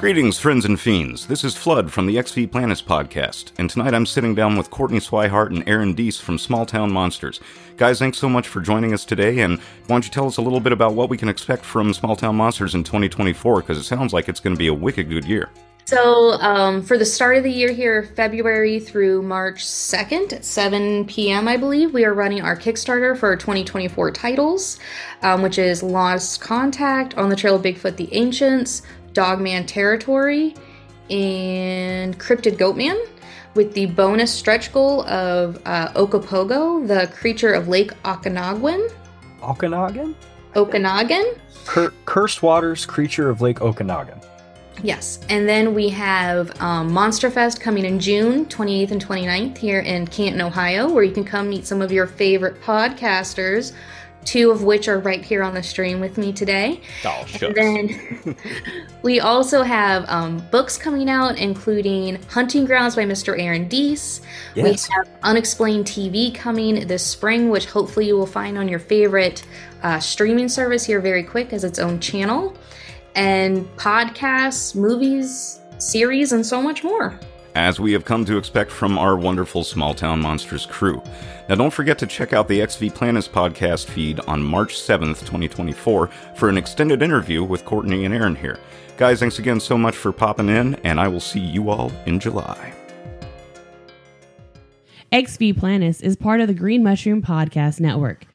Greetings, friends and fiends. This is Flood from the Ex V Planis podcast, and tonight I'm sitting down with Courtney Swihart and Aaron Deese from Small Town Monsters. Guys, thanks so much for joining us today, and why don't you tell us a little bit about what we can expect from Small Town Monsters in 2024, because it sounds like it's going to be a wicked good year. So, um, for the start of the year here, February through March 2nd at 7 p.m., I believe, we are running our Kickstarter for 2024 titles, um, which is Lost Contact, On the Trail of Bigfoot the Ancients, Dogman Territory, and Cryptid Goatman, with the bonus stretch goal of uh, Ogopogo, the creature of Lake Okanagan. Okanagan? Okanagan? Cur- Cursed Waters, creature of Lake Okanagan. Yes, and then we have um, Monster Fest coming in June 28th and 29th here in Canton, Ohio, where you can come meet some of your favorite podcasters two of which are right here on the stream with me today. Oh, and then we also have um, books coming out, including Hunting Grounds by Mr. Aaron Deese. Yes. We have Unexplained TV coming this spring, which hopefully you will find on your favorite uh, streaming service here very quick as its own channel, and podcasts, movies, series, and so much more as we have come to expect from our wonderful Small Town Monsters crew. Now, don't forget to check out the Ex V Planis podcast feed on March 7th, 2024, for an extended interview with Courtney and Aaron here. Guys, thanks again so much for popping in, and I will see you all in July. Ex V Planis is part of the Green Mushroom Podcast Network.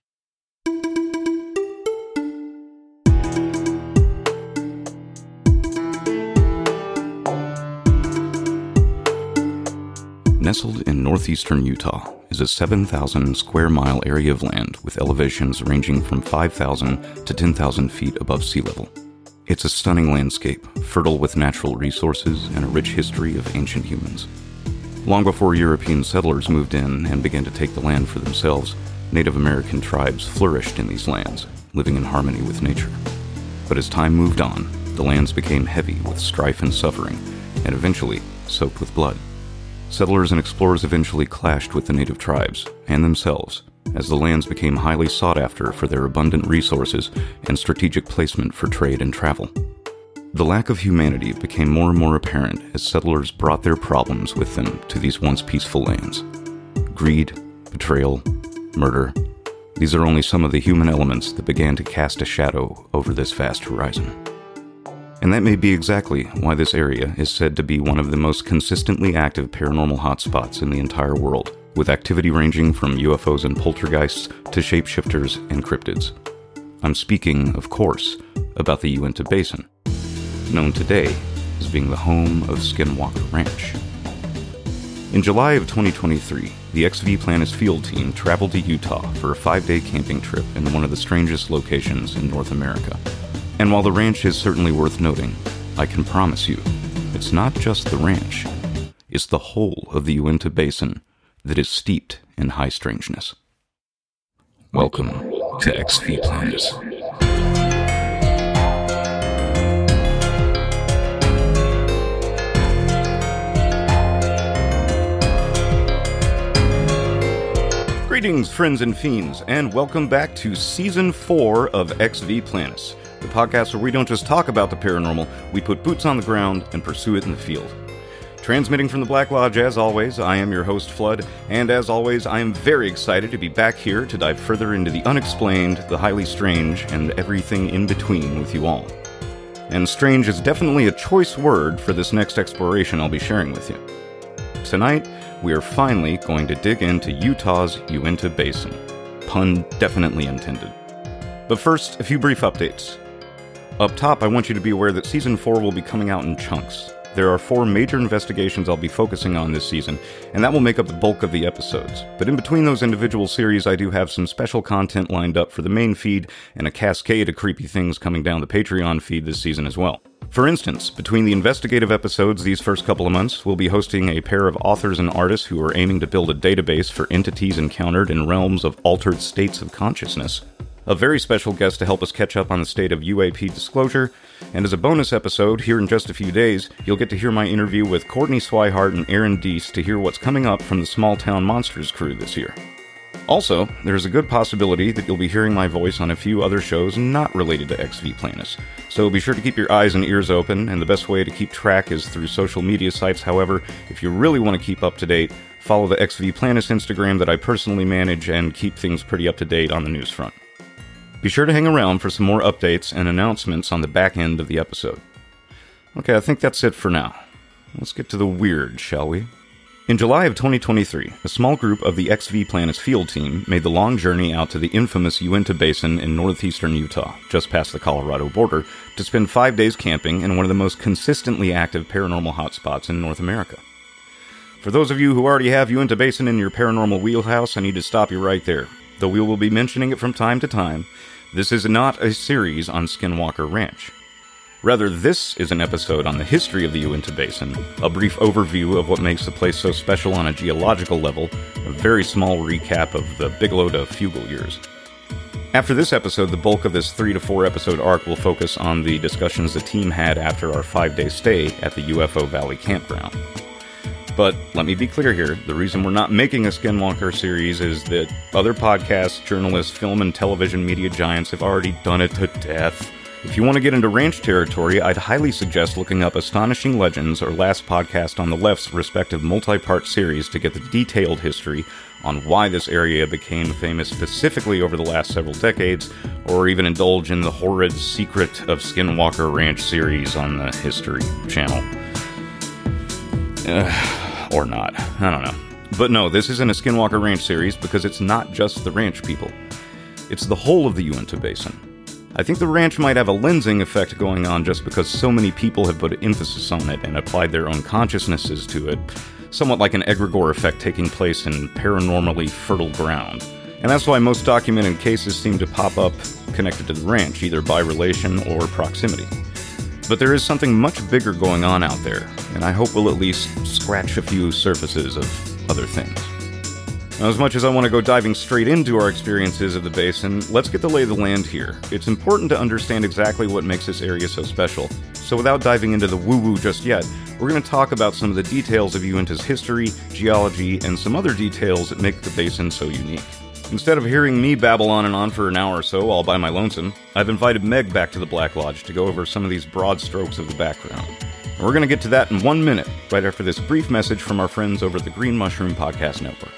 Nestled in northeastern Utah is a 7,000 square mile area of land with elevations ranging from 5,000 to 10,000 feet above sea level. It's a stunning landscape, fertile with natural resources and a rich history of ancient humans. Long before European settlers moved in and began to take the land for themselves, Native American tribes flourished in these lands, living in harmony with nature. But as time moved on, the lands became heavy with strife and suffering, and eventually soaked with blood. Settlers and explorers eventually clashed with the native tribes and themselves as the lands became highly sought after for their abundant resources and strategic placement for trade and travel. The lack of humanity became more and more apparent as settlers brought their problems with them to these once peaceful lands. Greed, betrayal, murder, these are only some of the human elements that began to cast a shadow over this vast horizon. And that may be exactly why this area is said to be one of the most consistently active paranormal hotspots in the entire world, with activity ranging from UFOs and poltergeists to shapeshifters and cryptids. I'm speaking, of course, about the Uinta Basin, known today as being the home of Skinwalker Ranch. In July of 2023, the Ex V Planis field team traveled to Utah for a five day camping trip in one of the strangest locations in North America. And while the ranch is certainly worth noting, I can promise you, it's not just the ranch, it's the whole of the Uinta Basin that is steeped in high strangeness. Welcome to Ex V Planis. Greetings, friends and fiends, and welcome back to Season 4 of Ex V Planis the podcast where we don't just talk about the paranormal, we put boots on the ground and pursue it in the field. Transmitting from the Black Lodge, as always, I am your host, Flood, and as always, I am very excited to be back here to dive further into the unexplained, the highly strange, and everything in between with you all. And strange is definitely a choice word for this next exploration I'll be sharing with you. Tonight, we are finally going to dig into Utah's Uinta Basin. Pun definitely intended. But first, a few brief updates. Up top, I want you to be aware that Season 4 will be coming out in chunks. There are four major investigations I'll be focusing on this season, and that will make up the bulk of the episodes. But in between those individual series, I do have some special content lined up for the main feed and a cascade of creepy things coming down the Patreon feed this season as well. For instance, between the investigative episodes these first couple of months, we'll be hosting a pair of authors and artists who are aiming to build a database for entities encountered in realms of altered states of consciousness a very special guest to help us catch up on the state of UAP disclosure. And as a bonus episode, here in just a few days, you'll get to hear my interview with Courtney Swihart and Aaron Deese to hear what's coming up from the Small Town Monsters crew this year. Also, there's a good possibility that you'll be hearing my voice on a few other shows not related to Ex V Planis. So be sure to keep your eyes and ears open, and the best way to keep track is through social media sites. However, if you really want to keep up to date, follow the Ex V Planis Instagram that I personally manage and keep things pretty up to date on the news front. Be sure to hang around for some more updates and announcements on the back end of the episode. Okay, I think that's it for now. Let's get to the weird, shall we? In July of 2023, a small group of the Ex V Planis field team made the long journey out to the infamous Uinta Basin in northeastern Utah, just past the Colorado border, to spend five days camping in one of the most consistently active paranormal hotspots in North America. For those of you who already have Uinta Basin in your paranormal wheelhouse, I need to stop you right there. Though we will be mentioning it from time to time, this is not a series on Skinwalker Ranch. Rather, this is an episode on the history of the Uinta Basin, a brief overview of what makes the place so special on a geological level, a very small recap of the Bigelow to Fugal years. After this episode, the bulk of this three to four episode arc will focus on the discussions the team had after our five day stay at the UFO Valley campground. But let me be clear here the reason we're not making a Skinwalker series is that other podcasts, journalists, film, and television media giants have already done it to death. If you want to get into ranch territory, I'd highly suggest looking up Astonishing Legends or Last Podcast on the Left's respective multi part series to get the detailed history on why this area became famous specifically over the last several decades, or even indulge in the horrid Secret of Skinwalker Ranch series on the History Channel. Or not. I don't know. But no, this isn't a Skinwalker Ranch series because it's not just the ranch people, it's the whole of the Uinta Basin. I think the ranch might have a lensing effect going on just because so many people have put emphasis on it and applied their own consciousnesses to it, somewhat like an egregore effect taking place in paranormally fertile ground. And that's why most documented cases seem to pop up connected to the ranch, either by relation or proximity. But there is something much bigger going on out there, and I hope we'll at least scratch a few surfaces of other things. Now, as much as I want to go diving straight into our experiences of the basin, let's get the lay of the land here. It's important to understand exactly what makes this area so special. So, without diving into the woo woo just yet, we're going to talk about some of the details of Uinta's history, geology, and some other details that make the basin so unique. Instead of hearing me babble on and on for an hour or so all by my lonesome, I've invited Meg back to the Black Lodge to go over some of these broad strokes of the background. And we're going to get to that in one minute, right after this brief message from our friends over the Green Mushroom Podcast Network.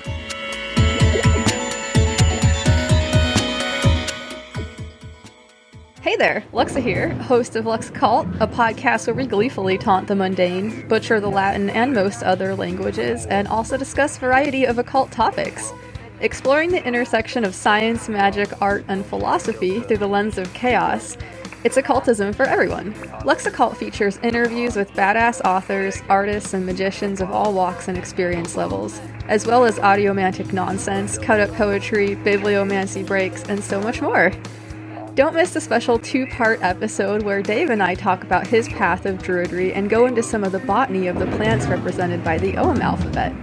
Hey there, Luxa here, host of Lux Occult, a podcast where we gleefully taunt the mundane, butcher the Latin and most other languages, and also discuss variety of occult topics. Exploring the intersection of science, magic, art, and philosophy through the lens of chaos, it's occultism for everyone. Lux Occult features interviews with badass authors, artists, and magicians of all walks and experience levels, as well as audiomantic nonsense, cut up poetry, bibliomancy breaks, and so much more. Don't miss the special two part episode where Dave and I talk about his path of druidry and go into some of the botany of the plants represented by the Ogham alphabet.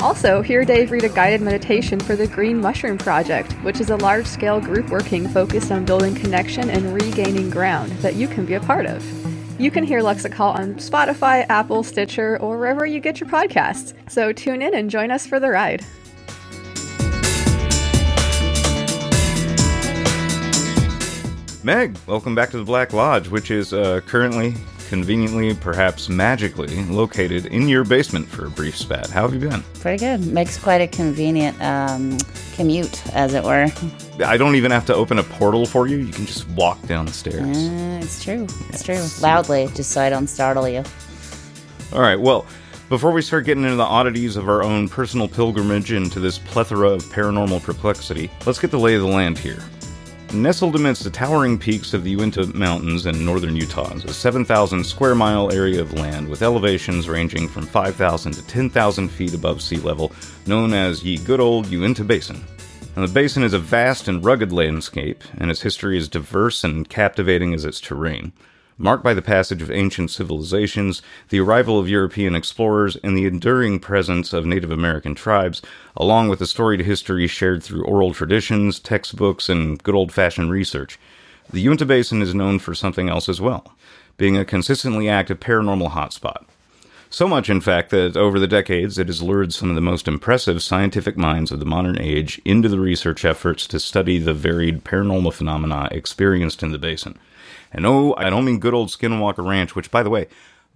Also, hear Dave read a guided meditation for the Green Mushroom Project, which is a large scale group working focused on building connection and regaining ground that you can be a part of. You can hear Occult on Spotify, Apple, Stitcher, or wherever you get your podcasts. So tune in and join us for the ride. Meg, welcome back to the Black Lodge, which is uh, currently, conveniently, perhaps magically, located in your basement for a brief spat. How have you been? Pretty good. Makes quite a convenient um, commute, as it were. I don't even have to open a portal for you. You can just walk down the stairs. Uh, it's true. It's true. Loudly, just so I don't startle you. All right, well, before we start getting into the oddities of our own personal pilgrimage into this plethora of paranormal perplexity, let's get the lay of the land here. Nestled amidst the towering peaks of the Uinta Mountains in northern Utah is a 7,000 square mile area of land with elevations ranging from 5,000 to 10,000 feet above sea level, known as ye good old Uinta Basin. Now, the basin is a vast and rugged landscape, and its history is diverse and captivating as its terrain marked by the passage of ancient civilizations, the arrival of European explorers, and the enduring presence of Native American tribes, along with the storied history shared through oral traditions, textbooks, and good old fashioned research. The Uinta Basin is known for something else as well, being a consistently active paranormal hotspot. So much, in fact, that over the decades it has lured some of the most impressive scientific minds of the modern age into the research efforts to study the varied paranormal phenomena experienced in the basin. And oh, I don't mean good old Skinwalker Ranch, which, by the way,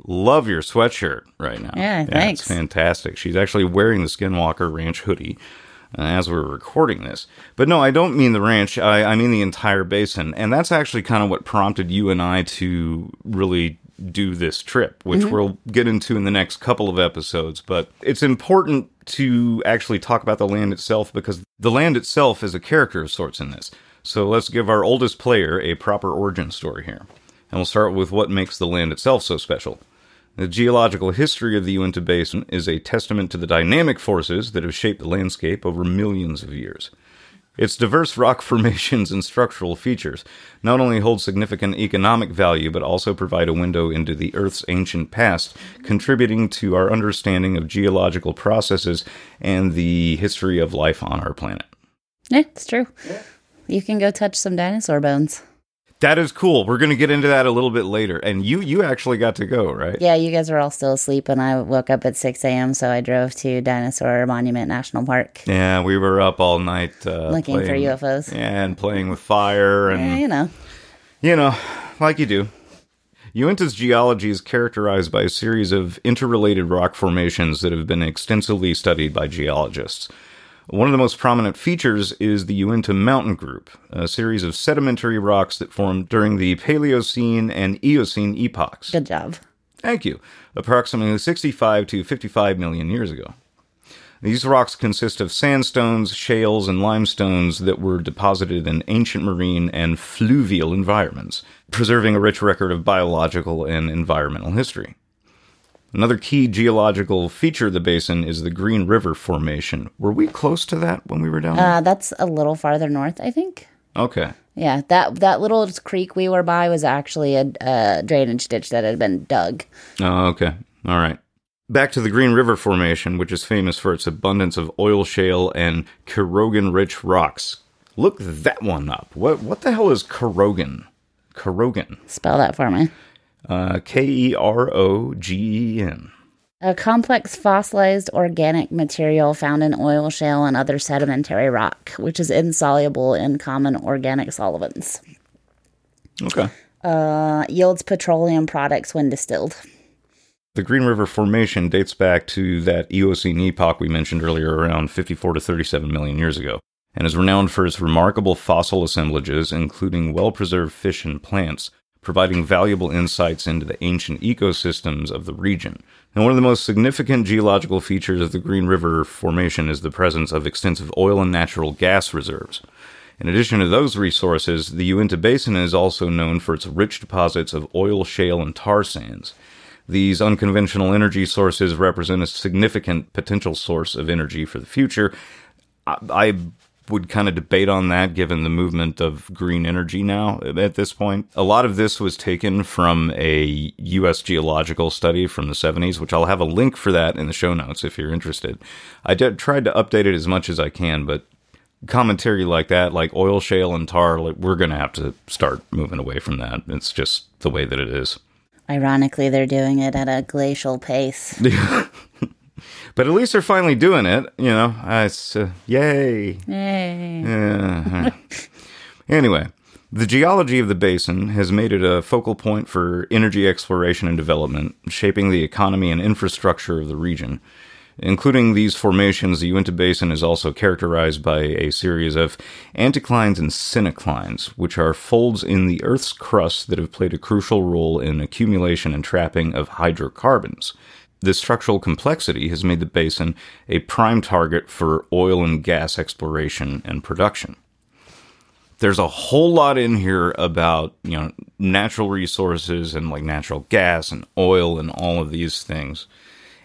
love your sweatshirt right now. Yeah, thanks. It's fantastic. She's actually wearing the Skinwalker Ranch hoodie uh, as we're recording this. But no, I don't mean the ranch. I, I mean the entire basin. And that's actually kind of what prompted you and I to really do this trip, which we'll get into in the next couple of episodes. But it's important to actually talk about the land itself because the land itself is a character of sorts in this. So let's give our oldest player a proper origin story here. And we'll start with what makes the land itself so special. The geological history of the Uinta Basin is a testament to the dynamic forces that have shaped the landscape over millions of years. Its diverse rock formations and structural features not only hold significant economic value, but also provide a window into the Earth's ancient past, contributing to our understanding of geological processes and the history of life on our planet. Yeah, it's true. You can go touch some dinosaur bones. That is cool. We're going to get into that a little bit later. And you you actually got to go, right? Yeah, you guys were all still asleep, and I woke up at 6 a.m., so I drove to Dinosaur Monument National Park. Yeah, we were up all night uh, Looking for UFOs. Yeah, and playing with fire and Yeah, you know. You know, like you do. Uinta's geology is characterized by a series of interrelated rock formations that have been extensively studied by geologists. One of the most prominent features is the Uinta Mountain Group, a series of sedimentary rocks that formed during the Paleocene and Eocene epochs. Good job. Thank you. Approximately 65 to 55 million years ago. These rocks consist of sandstones, shales, and limestones that were deposited in ancient marine and fluvial environments, preserving a rich record of biological and environmental history. Another key geological feature of the basin is the Green River Formation. Were we close to that when we were down there? Uh, that's a little farther north, I think. Okay. Yeah, that that little creek we were by was actually a, a drainage ditch that had been dug. Oh, okay. All right. Back to the Green River Formation, which is famous for its abundance of oil shale and kerogen rich rocks. Look that one up. What what the hell is kerogen? Kerogen. Spell that for me. Uh, K E R O G E N. A complex fossilized organic material found in oil shale and other sedimentary rock, which is insoluble in common organic solvents. Okay. Uh, yields petroleum products when distilled. The Green River Formation dates back to that Eocene epoch we mentioned earlier, around 54 to 37 million years ago, and is renowned for its remarkable fossil assemblages, including well preserved fish and plants, providing valuable insights into the ancient ecosystems of the region. And one of the most significant geological features of the Green River Formation is the presence of extensive oil and natural gas reserves. In addition to those resources, the Uinta Basin is also known for its rich deposits of oil, shale, and tar sands. These unconventional energy sources represent a significant potential source of energy for the future. I, would kind of debate on that given the movement of green energy now at this point. A lot of this was taken from a U.S. geological study from the 70s, which I'll have a link for that in the show notes if you're interested. I did, tried to update it as much as I can, but commentary like that, like oil shale and tar, like, we're going to have to start moving away from that. It's just the way that it is. Ironically, they're doing it at a glacial pace. But at least they're finally doing it, you know. It's uh, yay. Yay. Yeah. anyway, the geology of the basin has made it a focal point for energy exploration and development, shaping the economy and infrastructure of the region. Including these formations, the Uinta Basin is also characterized by a series of anticlines and synclines, which are folds in the Earth's crust that have played a crucial role in accumulation and trapping of hydrocarbons. This structural complexity has made the basin a prime target for oil and gas exploration and production. There's a whole lot in here about, you know, natural resources and like natural gas and oil and all of these things.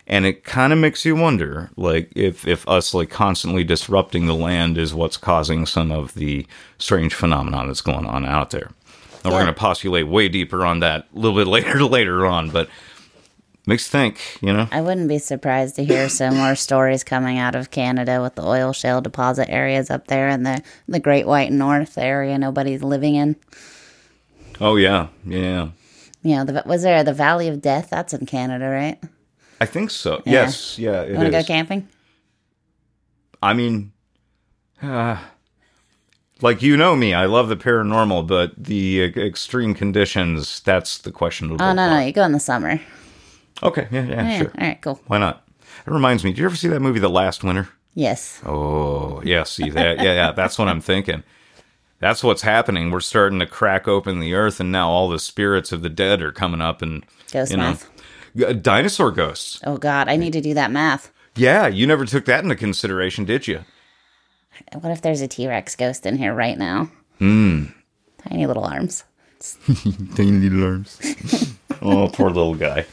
And it kind of makes you wonder, like, if, if us like constantly disrupting the land is what's causing some of the strange phenomenon that's going on out there. And we're going to postulate way deeper on that a little bit later later on, but makes you think, you know? I wouldn't be surprised to hear similar stories coming out of Canada with the oil shale deposit areas up there in the, the Great White North area nobody's living in. Oh yeah, yeah. You know, the, was there the Valley of Death? That's in Canada, right? I think so. Yeah. Yes, yeah, You want to go camping? I mean, uh, like you know me, I love the paranormal, but the uh, extreme conditions, that's the question. Oh no, no, part. you go in the summer. Okay, yeah, yeah, Yeah, sure. All right, cool. Why not? It reminds me, did you ever see that movie, The Last Winter? Yes. Oh, yeah, see that? Yeah, yeah, that's what I'm thinking. That's what's happening. We're starting to crack open the earth, and now all the spirits of the dead are coming up and, Ghost you know, math. Dinosaur ghosts. Oh God, I need to do that math. Yeah, you never took that into consideration, did you? What if there's a T Rex ghost in here right now? Hmm. Tiny little arms. Tiny little arms. oh, poor little guy.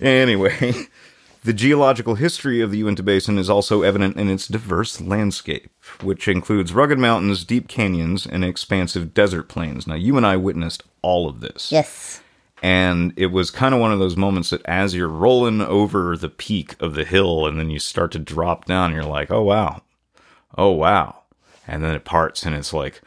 Anyway, the geological history of the Uinta Basin is also evident in its diverse landscape, which includes rugged mountains, deep canyons, and expansive desert plains. Now, you and I witnessed all of this. Yes. And it was kind of one of those moments that as you're rolling over the peak of the hill and then you start to drop down, you're like, oh, wow. Oh, wow. And then it parts and it's like,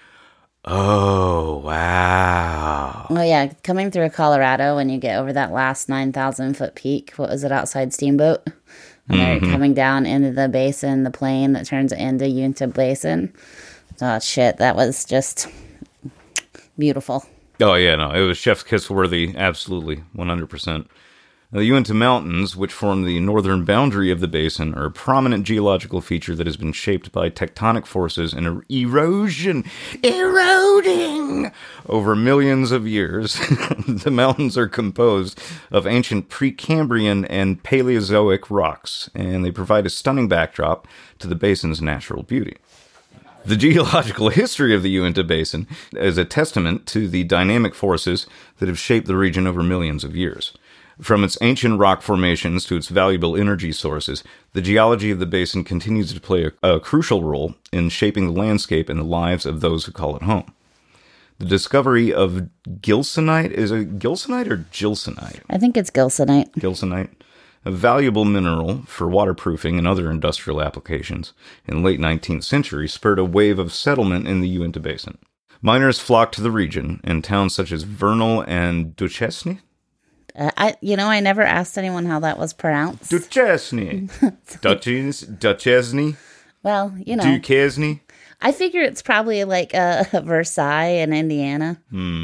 Oh, wow. Oh, yeah. Coming through Colorado when you get over that last 9,000 foot peak, what was it outside Steamboat? Mm-hmm. coming down into the basin, the plain that turns into Uinta Basin. Oh, shit. That was just beautiful. Oh, yeah. No, it was Chef's Kiss worthy. Absolutely. 100%. The Uinta Mountains, which form the northern boundary of the basin, are a prominent geological feature that has been shaped by tectonic forces and er-, erosion, eroding over millions of years. the mountains are composed of ancient Precambrian and Paleozoic rocks, and they provide a stunning backdrop to the basin's natural beauty. The geological history of the Uinta Basin is a testament to the dynamic forces that have shaped the region over millions of years. From its ancient rock formations to its valuable energy sources, the geology of the basin continues to play a, a crucial role in shaping the landscape and the lives of those who call it home. The discovery of gilsonite is a gilsonite or gilsonite? I think it's gilsonite. gilsonite, a valuable mineral for waterproofing and other industrial applications, in the late 19th century spurred a wave of settlement in the Uinta Basin. Miners flocked to the region, and towns such as Vernal and Duchesne, Uh, I, you know, I never asked anyone how that was pronounced. Duchesne, Duchesne, Duchesne, well, you know, Duquesne. I figure it's probably like uh, Versailles in Indiana. Hmm.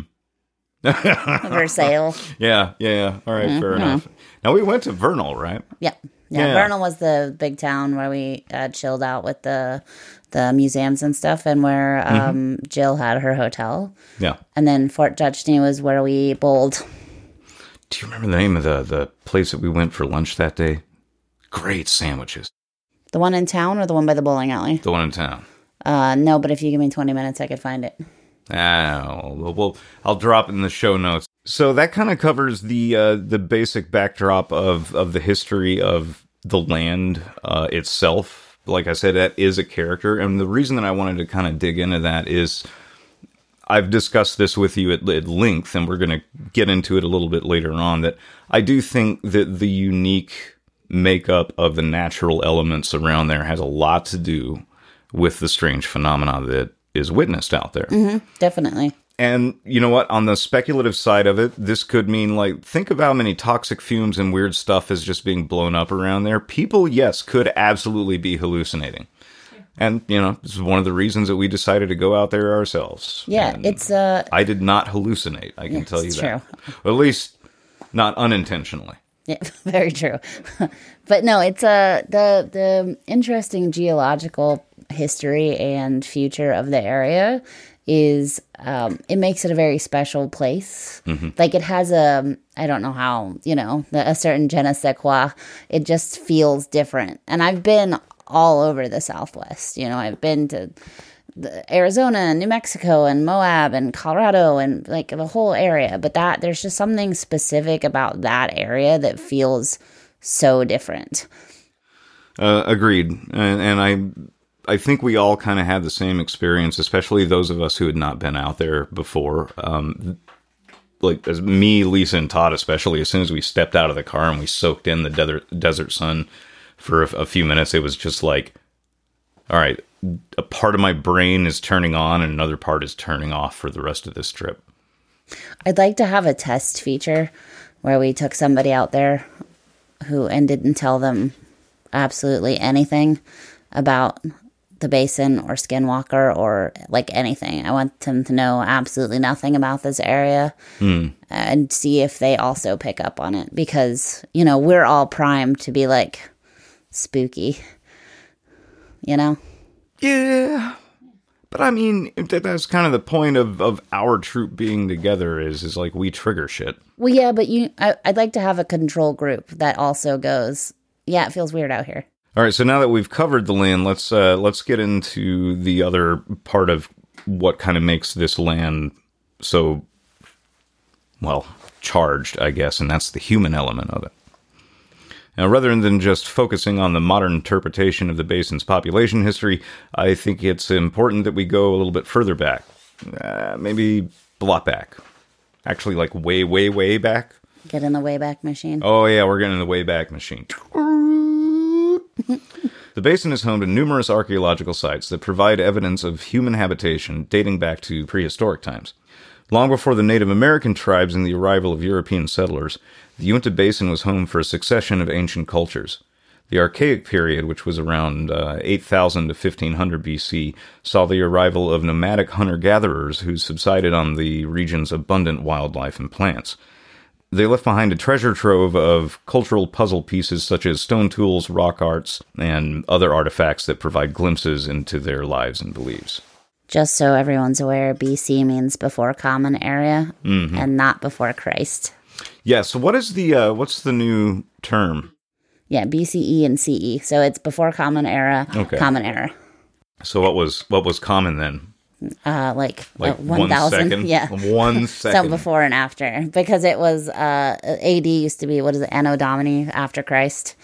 Versailles. Yeah, yeah, yeah. All right, fair enough. Now we went to Vernal, right? Yeah. Yeah, Yeah. Vernal was the big town where we uh, chilled out with the the museums and stuff, and where Mm-hmm. um, Jill had her hotel. Yeah. And then Fort Duchesne was where we bowled. Do you remember the name of the the place that we went for lunch that day? Great sandwiches. The one in town or the one by the bowling alley? The one in town. Uh, no, but if you give me twenty minutes, I could find it. Ah, well, well, I'll drop it in the show notes. So that kind of covers the uh, the basic backdrop of of the history of the land uh, itself. Like I said, that is a character, and the reason that I wanted to kind of dig into that is I've discussed this with you at, at length, and we're going to get into it a little bit later on. That I do think that the unique makeup of the natural elements around there has a lot to do with the strange phenomena that is witnessed out there. Mm-hmm. Definitely. And you know what? On the speculative side of it, this could mean like think of how many toxic fumes and weird stuff is just being blown up around there. People, yes, could absolutely be hallucinating. And you know, this is one of the reasons that we decided to go out there ourselves. Yeah, And it's uh, I did not hallucinate. I can Yes, tell you it's that. At least not unintentionally. Yeah, very true. but no, it's uh, the the interesting geological history and future of the area is um, it makes it a very special place. Like it has a I don't know how you know a certain je ne sais quoi. It just feels different. And I've been all over the Southwest. You know, I've been to Arizona and New Mexico and Moab and Colorado and like the whole area. But that there's just something specific about that area that feels so different. Uh, agreed, and, and I, I think we all kind of had the same experience, especially those of us who had not been out there before. Um, like as me, Lisa, and Todd, especially, as soon as we stepped out of the car and we soaked in the desert desert sun for a, a few minutes, it was just like, all right, a part of my brain is turning on and another part is turning off for the rest of this trip. I'd like to have a test feature where we took somebody out there who and didn't tell them absolutely anything about the basin or Skinwalker or like anything. I want them to know absolutely nothing about this area hmm. and see if they also pick up on it because, you know, we're all primed to be like spooky, you know? Yeah. But I mean, that's kind of the point of, of our troop being together is is like we trigger shit. Well, yeah, but you, I, I'd like to have a control group that also goes, yeah, it feels weird out here. All right, so now that we've covered the land, let's uh, let's get into the other part of what kind of makes this land so well charged, I guess, and that's the human element of it. Now, rather than just focusing on the modern interpretation of the basin's population history, I think it's important that we go a little bit further back, uh, maybe a lot back, actually, like way, way, way back. Get in the Wayback Machine. Oh yeah, we're getting in the Wayback Machine. the basin is home to numerous archaeological sites that provide evidence of human habitation dating back to prehistoric times. Long before the Native American tribes and the arrival of European settlers, the Uinta Basin was home for a succession of ancient cultures. The Archaic period, which was around uh, 8000 to 1500 BC, saw the arrival of nomadic hunter gatherers who subsided on the region's abundant wildlife and plants. They left behind a treasure trove of cultural puzzle pieces such as stone tools, rock arts, and other artifacts that provide glimpses into their lives and beliefs. Just so everyone's aware, BC means before Common Era and not before Christ. Yeah, so what is the uh, what's the new term? Yeah, BCE and CE. So it's before Common Era, Okay. Common Era. So what was what was common then? Uh, like, Like uh, one 1000. second? Yeah. One So before and after, because it was uh, AD used to be what is it, Anno Domini after Christ.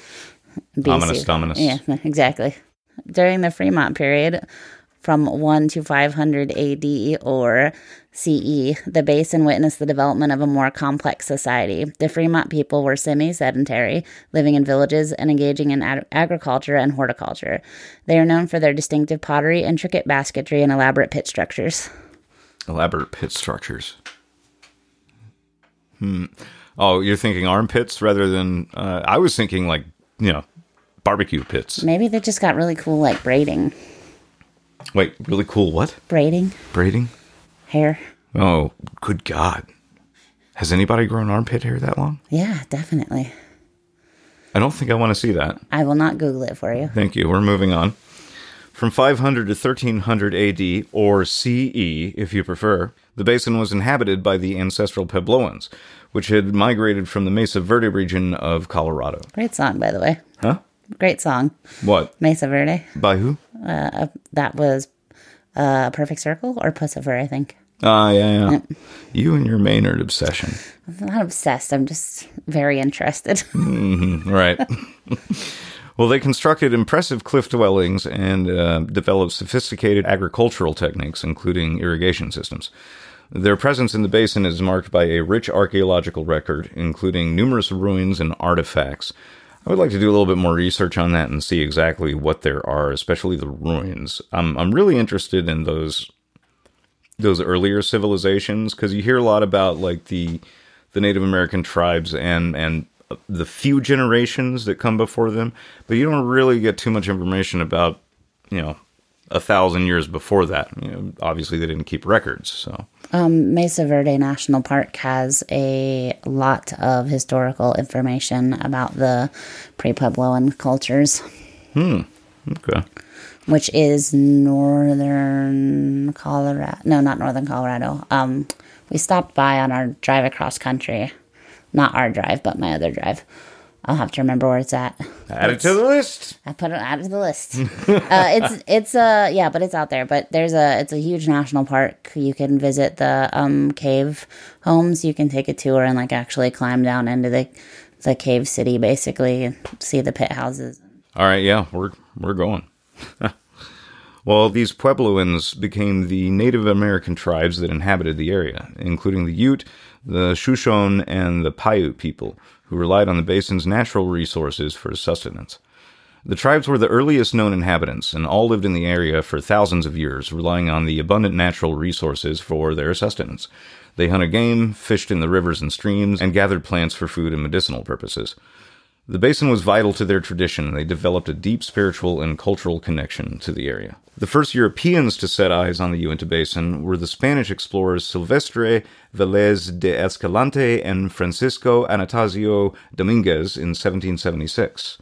BC. Ominous. Yeah, exactly. During the Fremont period, from 1 to 500 AD or CE, the basin witnessed the development of a more complex society. The Fremont people were semi sedentary, living in villages and engaging in ag- agriculture and horticulture. They are known for their distinctive pottery, intricate basketry, and elaborate pit structures. Elaborate pit structures. Hmm. Oh, you're thinking armpits rather than uh, I was thinking like you know barbecue pits. Maybe they just got really cool, like braiding. Wait, really cool. What Braiding braiding? hair. Oh, good God! Has anybody grown armpit hair that long? Yeah, definitely. I don't think I want to see that. I will not Google it for you. Thank you. We're moving on. From 500 to 1300 AD, or CE if you prefer, the basin was inhabited by the ancestral Puebloans, which had migrated from the Mesa Verde region of Colorado. Great song, by the way. Huh? Great song. What? Mesa Verde. By who? That was uh, Perfect Circle or Puscifer, I think. Ah, yeah, yeah. You and your Maynard obsession. I'm not obsessed. I'm just very interested. Right. well, they constructed impressive cliff dwellings and uh, developed sophisticated agricultural techniques, including irrigation systems. Their presence in the basin is marked by a rich archaeological record, including numerous ruins and artifacts. I would like to do a little bit more research on that and see exactly what there are, especially the ruins. I'm I'm really interested in those those earlier civilizations because you hear a lot about like the the Native American tribes and and the few generations that come before them, but you don't really get too much information about you know a thousand years before that. You know, obviously, they didn't keep records, so um, Mesa Verde National Park has a lot of historical information about the pre Puebloan cultures, Hmm. okay. which is northern Colorado. No, not northern Colorado. Um, we stopped by on our drive across country. Not our drive, but my other drive. I'll have to remember where it's at. Add it to the list. I put it out of the list. uh, it's it's uh yeah, but it's out there. But there's a it's a huge national park. You can visit the um cave homes. You can take a tour and like actually climb down into the the cave city basically and see the pit houses. All right, yeah, we're we're going. well, these Puebloans became the Native American tribes that inhabited the area, including the Ute, the Shoshone, and the Paiute people, who relied on the basin's natural resources for sustenance. The tribes were the earliest known inhabitants, and all lived in the area for thousands of years, relying on the abundant natural resources for their sustenance. They hunted game, fished in the rivers and streams, and gathered plants for food and medicinal purposes. The basin was vital to their tradition, and they developed a deep spiritual and cultural connection to the area. The first Europeans to set eyes on the Uinta Basin were the Spanish explorers Silvestre Velez de Escalante and Francisco Anastasio Dominguez in 1776.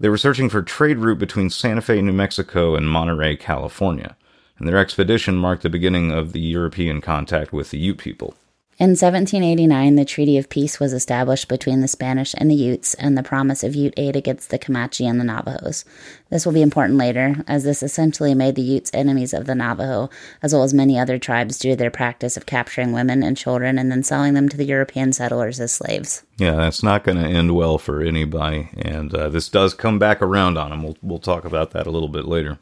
They were searching for a trade route between Santa Fe, New Mexico and Monterey, California, and their expedition marked the beginning of the European contact with the Ute people. In 1789, the Treaty of Peace was established between the Spanish and the Utes and the promise of Ute aid against the Comanche and the Navajos. This will be important later, as this essentially made the Utes enemies of the Navajo, as well as many other tribes due to their practice of capturing women and children and then selling them to the European settlers as slaves. Yeah, that's not going to end well for anybody, and uh, this does come back around on them. We'll, we'll talk about that a little bit later.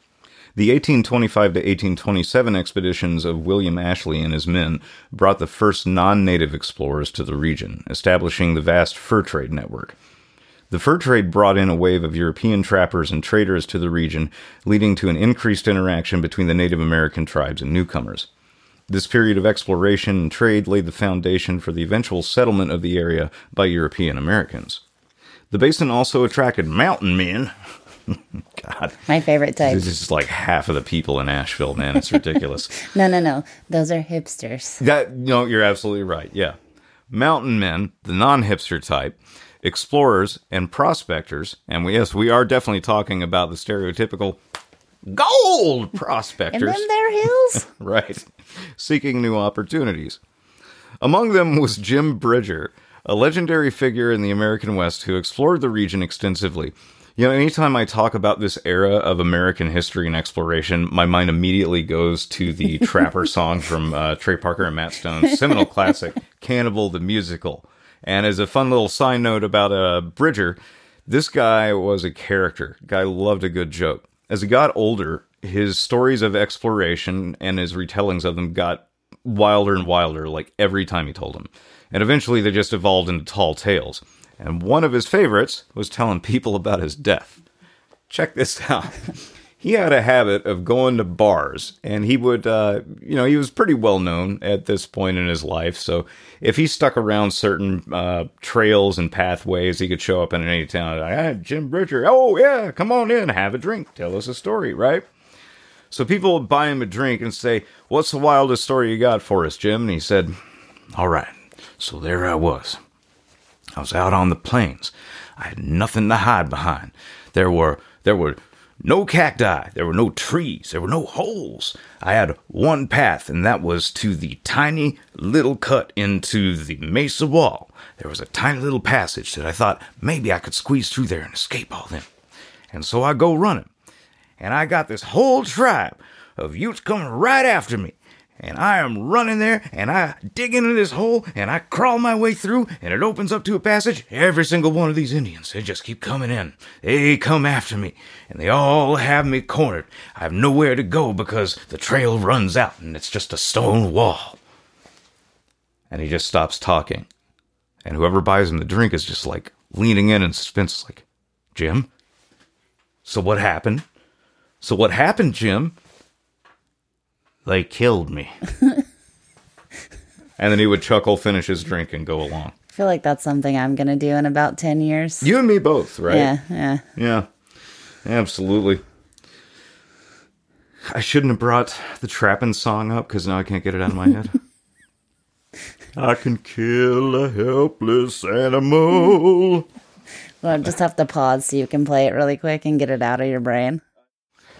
The 1825 to 1827 expeditions of William Ashley and his men brought the first non native explorers to the region, establishing the vast fur trade network. The fur trade brought in a wave of European trappers and traders to the region, leading to an increased interaction between the Native American tribes and newcomers. This period of exploration and trade laid the foundation for the eventual settlement of the area by European Americans. The basin also attracted mountain men God. My favorite type. This is like half of the people in Asheville, man. It's ridiculous. no, no, no. Those are hipsters. That no, you're absolutely right. Yeah. Mountain men, the non-hipster type, explorers and prospectors, and we, yes, we are definitely talking about the stereotypical gold prospectors. and then their hills. right. Seeking new opportunities. Among them was Jim Bridger, a legendary figure in the American West who explored the region extensively you know, anytime I talk about this era of American history and exploration, my mind immediately goes to the Trapper song from uh, Trey Parker and Matt Stone's seminal classic, Cannibal the Musical. And as a fun little side note about uh, Bridger, this guy was a character. Guy loved a good joke. As he got older, his stories of exploration and his retellings of them got wilder and wilder, like every time he told them. And eventually they just evolved into tall tales and one of his favorites was telling people about his death. Check this out. he had a habit of going to bars, and he would, uh, you know, he was pretty well known at this point in his life. So if he stuck around certain uh, trails and pathways, he could show up in any town. Like, ah, Jim Bridger, oh yeah, come on in, have a drink, tell us a story, right? So people would buy him a drink and say, "What's the wildest story you got for us, Jim?" And he said, "All right." So there I was I was out on the plains. I had nothing to hide behind. There were there were no cacti, there were no trees, there were no holes. I had one path, and that was to the tiny little cut into the mesa wall. There was a tiny little passage that I thought maybe I could squeeze through there and escape all them. And so I go running. And I got this whole tribe of Utes coming right after me and I am running there and I dig into this hole and I crawl my way through and it opens up to a passage. Every single one of these Indians, they just keep coming in. They come after me and they all have me cornered. I have nowhere to go because the trail runs out and it's just a stone wall. And he just stops talking. And whoever buys him the drink is just like leaning in in suspense, like, Jim? So what happened? So what happened, Jim? They killed me. and then he would chuckle, finish his drink, and go along. I feel like that's something I'm going to do in about 10 years. You and me both, right? Yeah, yeah. Yeah, absolutely. I shouldn't have brought the trapping song up because now I can't get it out of my head. I can kill a helpless animal. Well, I just have to pause so you can play it really quick and get it out of your brain.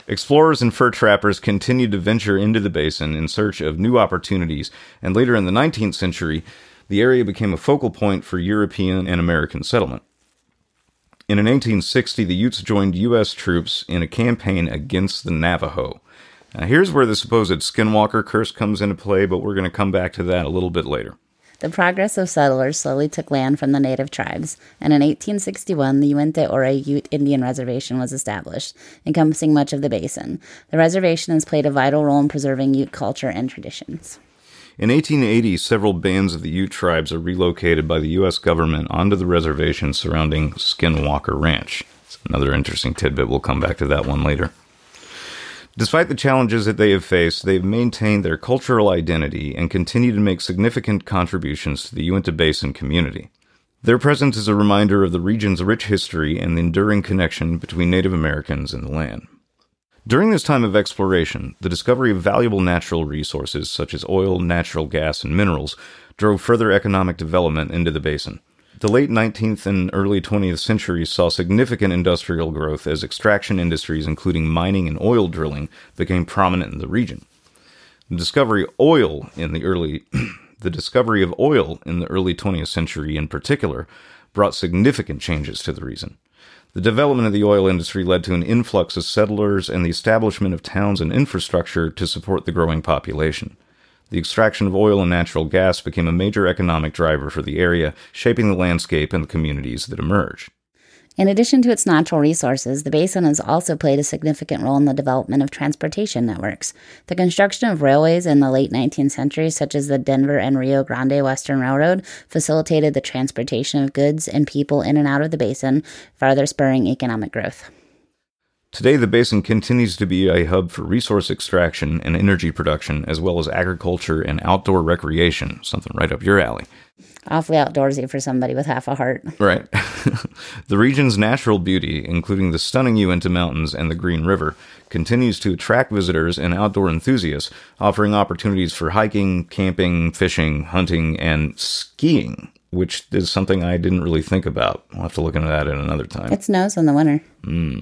Explorers and fur trappers continued to venture into the basin in search of new opportunities, and later in the 19th century, the area became a focal point for European and American settlement. In 1860, the Utes joined U.S. troops in a campaign against the Navajo. Now, here's where the supposed skinwalker curse comes into play, but we're going to come back to that a little bit later. The progress of settlers slowly took land from the native tribes, and in 1861 the Uinta Ouray Ute Indian Reservation was established, encompassing much of the basin. The reservation has played a vital role in preserving Ute culture and traditions. In 1880, several bands of the Ute tribes are relocated by the U.S. government onto the reservation surrounding Skinwalker Ranch. It's another interesting tidbit. We'll come back to that one later. Despite the challenges that they have faced, they've maintained their cultural identity and continue to make significant contributions to the Uinta Basin community. Their presence is a reminder of the region's rich history and the enduring connection between Native Americans and the land. During this time of exploration, the discovery of valuable natural resources such as oil, natural gas, and minerals drove further economic development into the basin. The late 19th and early 20th centuries saw significant industrial growth as extraction industries, including mining and oil drilling, became prominent in the region. The discovery of oil in the early the discovery of oil in the early 20th century in particular brought significant changes to the region. The development of the oil industry led to an influx of settlers and the establishment of towns and infrastructure to support the growing population. The extraction of oil and natural gas became a major economic driver for the area, shaping the landscape and the communities that emerged. In addition to its natural resources, the basin has also played a significant role in the development of transportation networks. The construction of railways in the late 19th century, such as the Denver and Rio Grande Western Railroad, facilitated the transportation of goods and people in and out of the basin, further spurring economic growth. Today, the basin continues to be a hub for resource extraction and energy production, as well as agriculture and outdoor recreation, something right up your alley. Awfully outdoorsy for somebody with half a heart. Right. the region's natural beauty, including the stunning Uinta Mountains and the Green River, continues to attract visitors and outdoor enthusiasts, offering opportunities for hiking, camping, fishing, hunting, and skiing, which is something I didn't really think about. I'll have to look into that at another time. It snows in the winter. Hmm.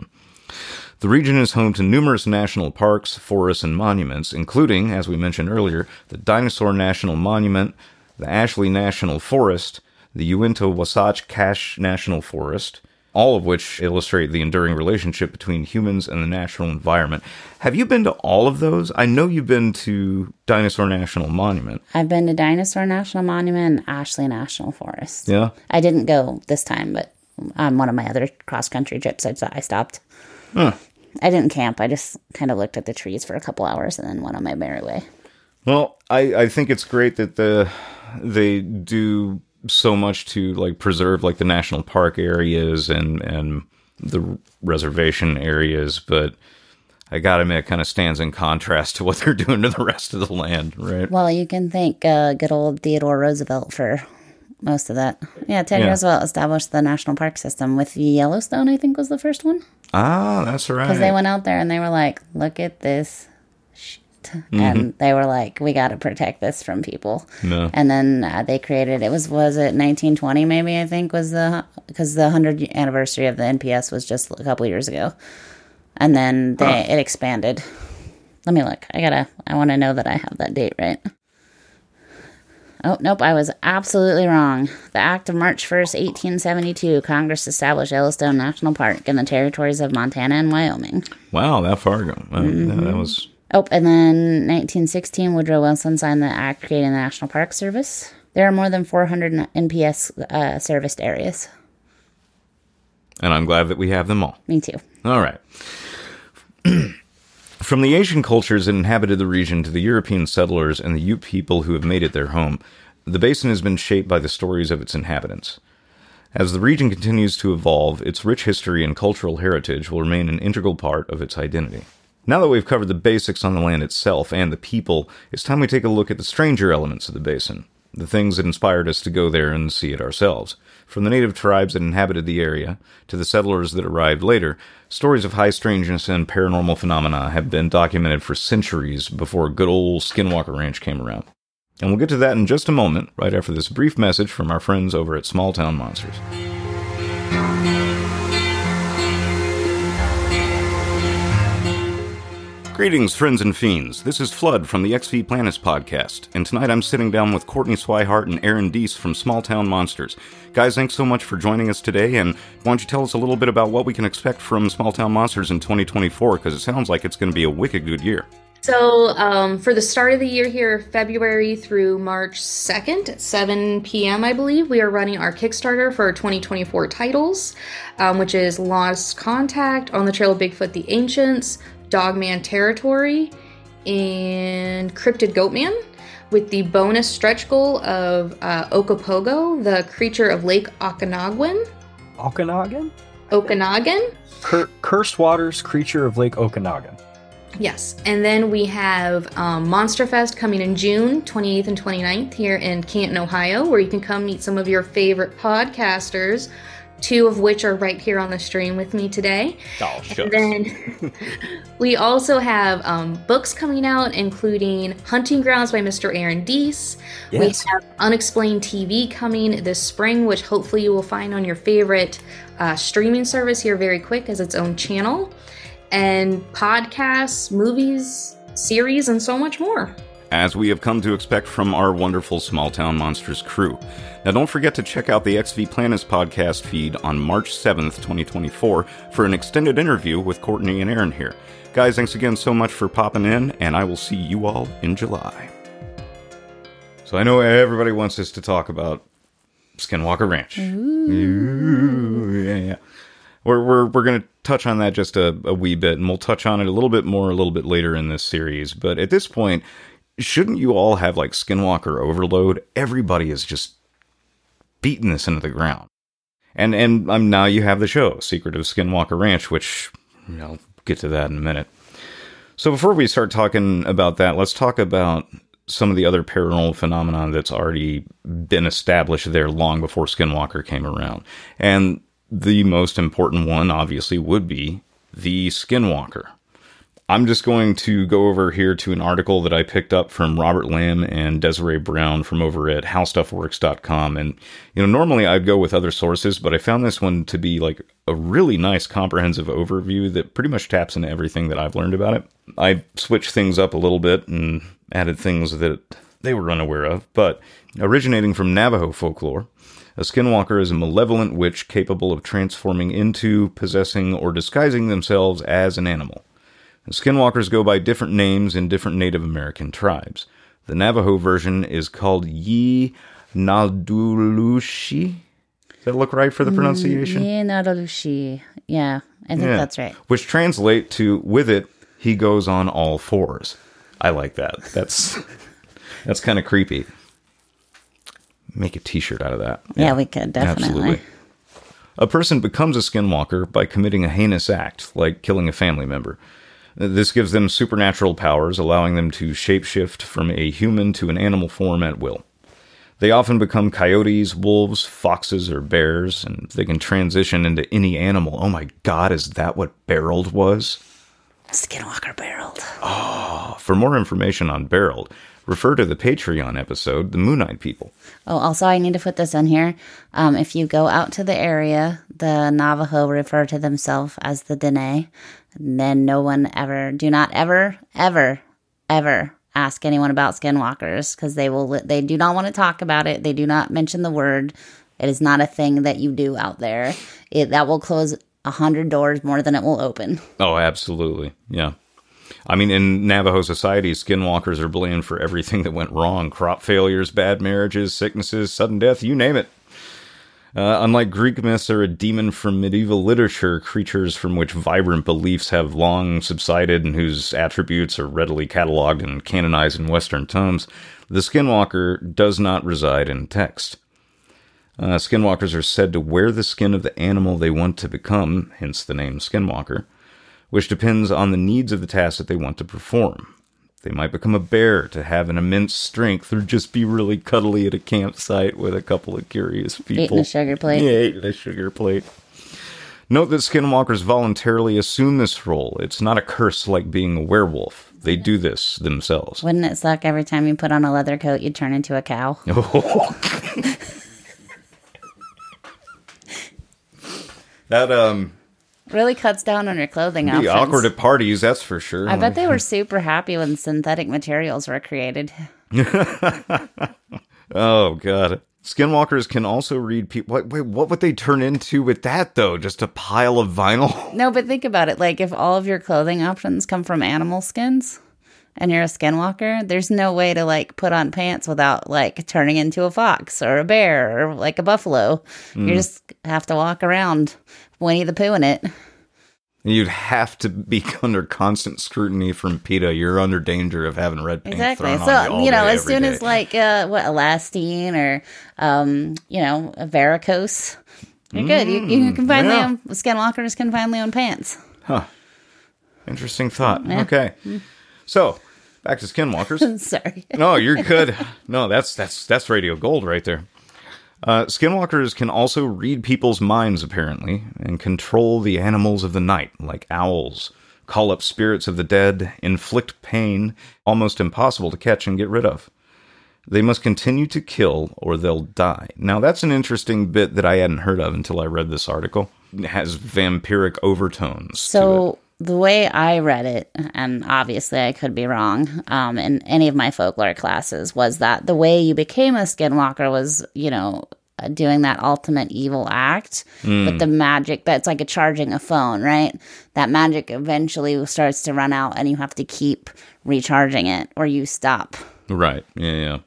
The region is home to numerous national parks, forests, and monuments, including, as we mentioned earlier, the Dinosaur National Monument, the Ashley National Forest, the Uinta Wasatch Cache National Forest, all of which illustrate the enduring relationship between humans and the natural environment. Have you been to all of those? I know you've been to Dinosaur National Monument. I've been to Dinosaur National Monument and Ashley National Forest. Yeah. I didn't go this time, but on one of my other cross country trips, I, I stopped. Huh. I didn't camp. I just kind of looked at the trees for a couple hours and then went on my merry way. Well, I, I think it's great that the they do so much to like preserve like the national park areas and and the reservation areas, but I gotta admit, it kind of stands in contrast to what they're doing to the rest of the land, right? Well, you can thank uh, good old Theodore Roosevelt for most of that. Yeah, Teddy Yeah. Roosevelt established the national park system with Yellowstone. I think was the first one Ah, that's right. because they went out there and they were like, "Look at this." shit," And they were like, "We got to protect this from people." No. And then uh, they created it was was it 1920 maybe I think was the because the 100 anniversary of the NPS was just a couple years ago, and then they it expanded. Let me look. I gotta. I want to know that I have that date right. Oh nope, I was absolutely wrong. The Act of March 1st, 1872, Congress established Yellowstone National Park in the territories of Montana and Wyoming. Wow, that far ago. Uh, Mm-hmm. yeah, that was Oh, and then 1916, Woodrow Wilson signed the act creating the National Park Service. There are more than 400 NPS uh, serviced areas. and I'm glad that we have them all. Me too. All right. From the Asian cultures that inhabited the region to the European settlers and the Ute people who have made it their home, the basin has been shaped by the stories of its inhabitants. As the region continues to evolve, its rich history and cultural heritage will remain an integral part of its identity. Now that we've covered the basics on the land itself and the people, it's time we take a look at the stranger elements of the basin, the things that inspired us to go there and see it ourselves. From the native tribes that inhabited the area to the settlers that arrived later, stories of high strangeness and paranormal phenomena have been documented for centuries before good old Skinwalker Ranch came around. And we'll get to that in just a moment, right after this brief message from our friends over at Small Town Monsters. Greetings, friends and fiends. This is Flood from the Ex V Planis podcast, and tonight I'm sitting down with Courtney Swihart and Aaron Deese from Small Town Monsters. Guys, thanks so much for joining us today, and why don't you tell us a little bit about what we can expect from Small Town Monsters in 2024, because it sounds like it's going to be a wicked good year. So, um, for the start of the year here, February through March 2nd at 7 p.m., I believe, we are running our Kickstarter for 2024 titles, um, which is Lost Contact, On the Trail of Bigfoot the Ancients, Dogman Territory, and Cryptid Goatman, with the bonus stretch goal of uh, Ogopogo, the creature of Lake Okanagan. Okanagan? Okanagan? Cur- Cursed Waters, creature of Lake Okanagan. Yes, and then we have um, Monster Fest coming in June 28th and 29th here in Canton, Ohio, where you can come meet some of your favorite podcasters, two of which are right here on the stream with me today. Oh, And then we also have um, books coming out, including Hunting Grounds by Mr. Aaron Deese. Yes. We have Unexplained TV coming this spring, which hopefully you will find on your favorite uh, streaming service here very quick as its own channel. And podcasts, movies, series, and so much more. As we have come to expect from our wonderful Small Town Monsters crew. Now, don't forget to check out the Ex V Planis podcast feed on March 7th, 2024, for an extended interview with Courtney and Aaron here. Guys, thanks again so much for popping in, and I will see you all in July. So, I know everybody wants us to talk about Skinwalker Ranch. Ooh, yeah, yeah. We're, we're, we're going to touch on that just a, a wee bit, and we'll touch on it a little bit more a little bit later in this series. But at this point, shouldn't you all have like Skinwalker overload? Everybody is just beating this into the ground. And and um, now you have the show, Secret of Skinwalker Ranch, which I'll get to that in a minute. So before we start talking about that, let's talk about some of the other paranormal phenomena that's already been established there long before Skinwalker came around. And the most important one, obviously, would be the Skinwalker. I'm just going to go over here to an article that I picked up from Robert Lamb and Desiree Brown from over at howstuffworks.com. And, you know, normally I'd go with other sources, but I found this one to be like a really nice comprehensive overview that pretty much taps into everything that I've learned about it. I switched things up a little bit and added things that they were unaware of, but originating from Navajo folklore, a skinwalker is a malevolent witch capable of transforming into, possessing, or disguising themselves as an animal. Skinwalkers go by different names in different Native American tribes. The Navajo version is called yee naaldlooshii. Does that look right for the pronunciation? Yeah, Nadalushi. Yeah, I think Yeah. that's right. Which translate to with it, he goes on all fours. I like that. That's that's kind of creepy. Make a t-shirt out of that. Yeah, we could definitely. A person becomes a skinwalker by committing a heinous act, like killing a family member. This gives them supernatural powers, allowing them to shapeshift from a human to an animal form at will. They often become coyotes, wolves, foxes, or bears, and they can transition into any animal. Oh my god, is that what Barreled was? Skinwalker barreled. Oh, for more information on Barreled, refer to the Patreon episode, The Moonite People. Oh, also, I need to put this in here. Um, if you go out to the area, the Navajo refer to themselves as the Dene. And then no one ever, do not ever, ever, ever ask anyone about skinwalkers because they will, they do not want to talk about it. They do not mention the word. It is not a thing that you do out there. It that will close a hundred doors more than it will open. Oh, absolutely. Yeah. I mean, in Navajo society, skinwalkers are blamed for everything that went wrong crop failures, bad marriages, sicknesses, sudden death, you name it. Uh, unlike Greek myths or a demon from medieval literature, creatures from which vibrant beliefs have long subsided and whose attributes are readily cataloged and canonized in Western tomes, the skinwalker does not reside in text. Uh, skinwalkers are said to wear the skin of the animal they want to become, hence the name skinwalker, which depends on the needs of the task that they want to perform. They might become a bear to have an immense strength, or just be really cuddly at a campsite with a couple of curious people. Eating a sugar plate. Yeah, eating a sugar plate. Note that skinwalkers voluntarily assume this role. It's not a curse like being a werewolf. They do this themselves. Wouldn't it suck every time you put on a leather coat, you'd turn into a cow? that um Really cuts down on your clothing be options. awkward at parties, that's for sure. I bet they were super happy when synthetic materials were created. Oh god. Skinwalkers can also read people. Wait, wait, what would they turn into with that though? Just a pile of vinyl? No, but think about it. Like, if all of your clothing options come from animal skins and you're a skinwalker, there's no way to, like, put on pants without, like, turning into a fox or a bear or, like, a buffalo. You mm. just have to walk around Winnie the Pooh in it. You'd have to be under constant scrutiny from PETA. You're under danger of having red paint Exactly. thrown on So, you, you know, day, as soon day. as, like, uh, what, elastine or, um, you know, a varicose, you're good. You, you can finally yeah. own, skinwalkers can finally own pants. Huh. Interesting thought. Okay. So, back to skinwalkers. Sorry. no, you're good. No, that's that's that's radio gold right there. Uh, skinwalkers can also read people's minds apparently and control the animals of the night, like owls, call up spirits of the dead, inflict pain, almost impossible to catch and get rid of. They must continue to kill or they'll die. Now, that's an interesting bit that I hadn't heard of until I read this article. It has vampiric overtones. So the way I read it, and obviously I could be wrong, um, in any of my folklore classes, was that the way you became a skinwalker was, you know, uh, doing that ultimate evil act. But the magic, that's like a charging a phone, right? That magic eventually starts to run out, and you have to keep recharging it, or you stop. Right. Yeah, yeah.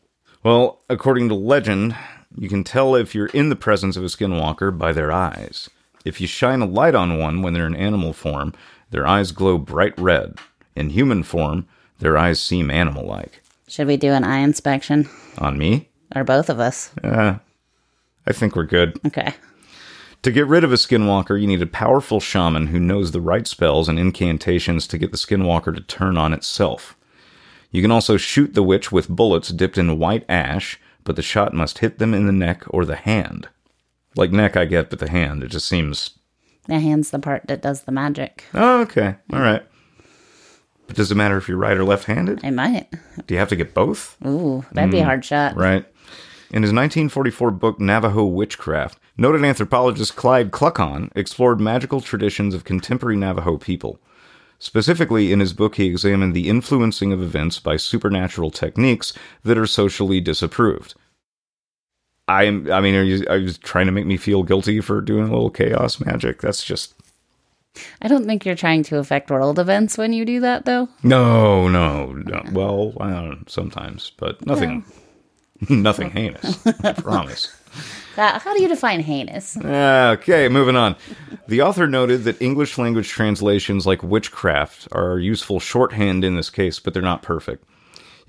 Well, according to legend, you can tell if you're in the presence of a skinwalker by their eyes. If you shine a light on one when they're in animal form, their eyes glow bright red. In human form, their eyes seem animal like. Should we do an eye inspection, On me? or both of us? Uh, I think we're good. Okay. To get rid of a skinwalker, you need a powerful shaman who knows the right spells and incantations to get the skinwalker to turn on itself. You can also shoot the witch with bullets dipped in white ash, but the shot must hit them in the neck or the hand. Like neck, I get, but the hand, it just seems. The hand's the part that does the magic. Oh, okay. All right. But does it matter if you're right or left handed? I might. Do you have to get both? Ooh, that'd be a hmm. hard shot. Right. In his 1944 book Navajo Witchcraft, noted anthropologist Clyde Kluckhohn explored magical traditions of contemporary Navajo people. Specifically, in his book, he examined the influencing of events by supernatural techniques that are socially disapproved. I'm, I mean, are you, are you trying to make me feel guilty for doing a little chaos magic? That's just. I don't think you're trying to affect world events when you do that, though. No, no, no. Well, I don't know, sometimes, but nothing. Nothing heinous, I promise. That, how do you define heinous? Okay, moving on. The author noted that English language translations like witchcraft are useful shorthand in this case, but they're not perfect.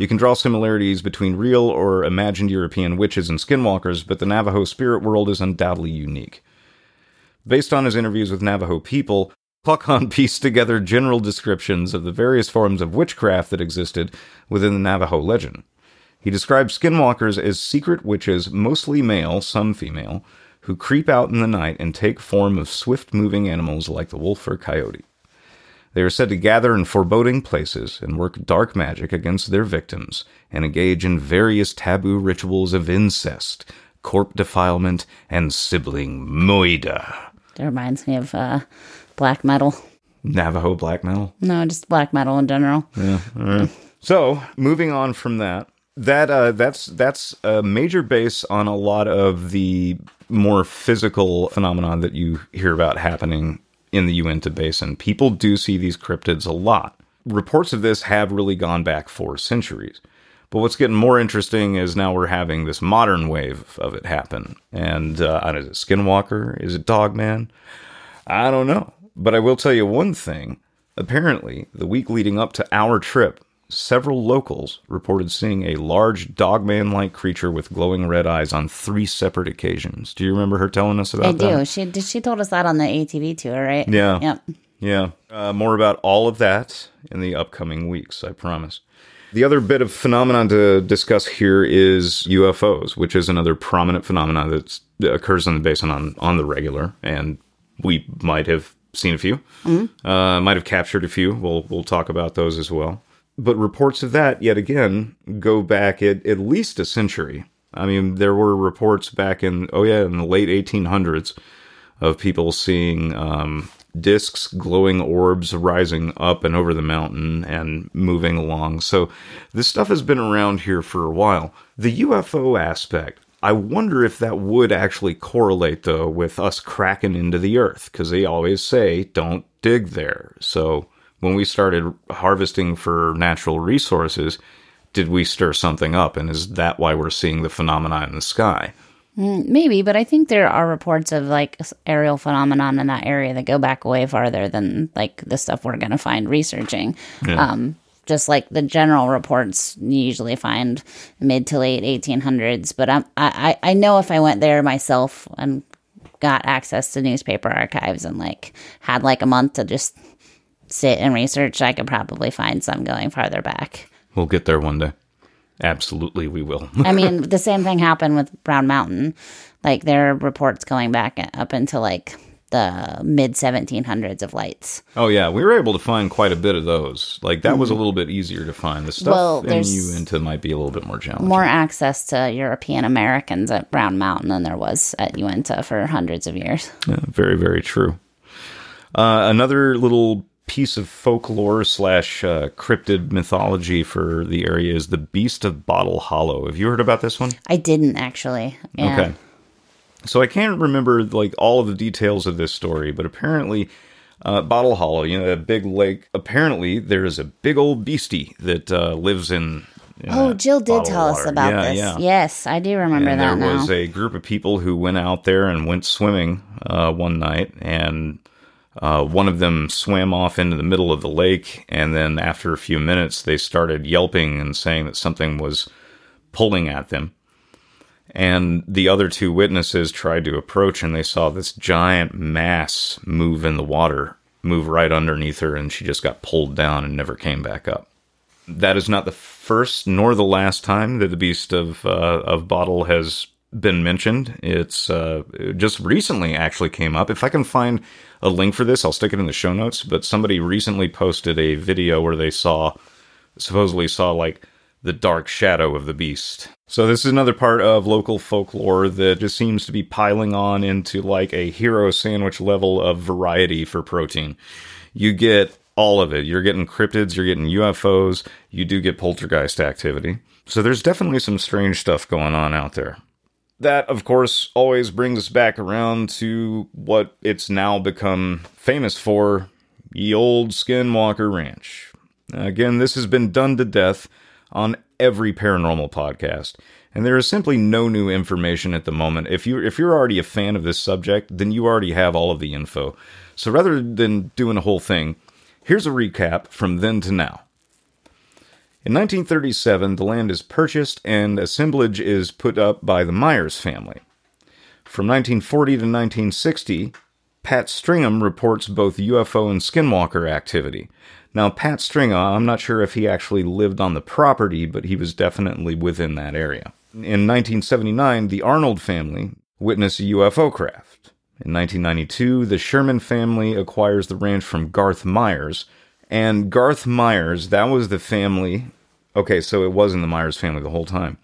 You can draw similarities between real or imagined European witches and skinwalkers, but the Navajo spirit world is undoubtedly unique. Based on his interviews with Navajo people, Kluckhohn pieced together general descriptions of the various forms of witchcraft that existed within the Navajo legend. He described skinwalkers as secret witches, mostly male, some female, who creep out in the night and take form of swift moving animals like the wolf or coyote. They are said to gather in foreboding places and work dark magic against their victims and engage in various taboo rituals of incest, corp defilement, and sibling moida. That reminds me of uh, black metal. Navajo black metal. No, just black metal in general. Yeah. So, moving on from that, that uh, that's that's a major base on a lot of the more physical phenomenon that you hear about happening in the Uinta Basin. People do see these cryptids a lot. Reports of this have really gone back for centuries. But what's getting more interesting is now we're having this modern wave of it happen. And uh, is it Skinwalker? Is it Dogman? I don't know. But I will tell you one thing. Apparently, the week leading up to our trip, several locals reported seeing a large dogman like creature with glowing red eyes on three separate occasions. Do you remember her telling us about I that? I do. She did. She told us that on the ATV tour, right? Yeah. Yep. Yeah. Uh, more about all of that in the upcoming weeks, I promise. The other bit of phenomenon to discuss here is UFOs, which is another prominent phenomenon that occurs in the basin on, on the regular, and we might have seen a few, uh, might have captured a few. We'll we'll talk about those as well. But reports of that, yet again, go back at, at least a century. I mean, there were reports back in oh yeah, in the late 1800s of people seeing um, discs, glowing orbs rising up and over the mountain and moving along. So this stuff has been around here for a while. The UFO aspect, I wonder if that would actually correlate though with us cracking into the earth because they always say don't dig there. So when we started harvesting for natural resources, did we stir something up? And is that why we're seeing the phenomena in the sky? Maybe, but I think there are reports of like aerial phenomenon in that area that go back way farther than like the stuff we're going to find researching. Um, just like the general reports you usually find mid to late 1800s. But I'm, I, I I know if I went there myself and got access to newspaper archives and like had like a month to just sit and research, I could probably find some going farther back. We'll get there one day. Absolutely, we will. I mean, the same thing happened with Brown Mountain. Like there are reports going back up into like the mid 1700s of lights. oh yeah, we were able to find quite a bit of those. Like that was a little bit easier to find. The stuff Well, in there's Uinta might be a little bit more challenging. More access to European Americans at Brown Mountain than there was at Uinta for hundreds of years. Yeah, very, very true. Uh, another little piece of folklore slash uh, cryptid mythology for the area is the Beast of Bottle Hollow. Have you heard about this one? I didn't actually. Yeah. Okay. So I can't remember like all of the details of this story, but apparently, uh, Bottle Hollow, you know, that big lake. Apparently, there is a big old beastie that uh, lives in. in Oh, Jill did tell us about Yeah, this. Yeah. Yes, I do remember and that there now. was a group of people who went out there and went swimming uh, one night, and uh, one of them swam off into the middle of the lake, and then after a few minutes, they started yelping and saying that something was pulling at them. And the other two witnesses tried to approach, and they saw this giant mass move in the water, move right underneath her, and she just got pulled down and never came back up that is not the first nor the last time that the beast of uh, of bottle has been mentioned. It's uh, just recently actually came up. If I can find a link for this, I'll stick it in the show notes. But somebody recently posted a video where they saw supposedly saw like the dark shadow of the beast. So this is another part of local folklore that just seems to be piling on into like a hero sandwich level of variety for protein. You get all of it. You're getting cryptids, you're getting UFOs, you do get poltergeist activity. So there's definitely some strange stuff going on out there. That, of course, always brings us back around to what it's now become famous for ye old Skinwalker Ranch. Again, this has been done to death on every paranormal podcast, and there is simply no new information at the moment. If you if you're already a fan of this subject, then you already have all of the info. So rather than doing a whole thing, here's a recap from then to now. In 1937, the land is purchased and assemblage is put up by the Myers family. From 1940 to 1960, Pat Stringham reports both UFO and skinwalker activity. Now, Pat Stringham, I'm not sure if he actually lived on the property, but he was definitely within that area. In 1979, the Arnold family witnessed a UFO craft. In 1992, the Sherman family acquires the ranch from Garth Myers. And Garth Myers, that was the family. Okay, so it wasn't the Myers family the whole time.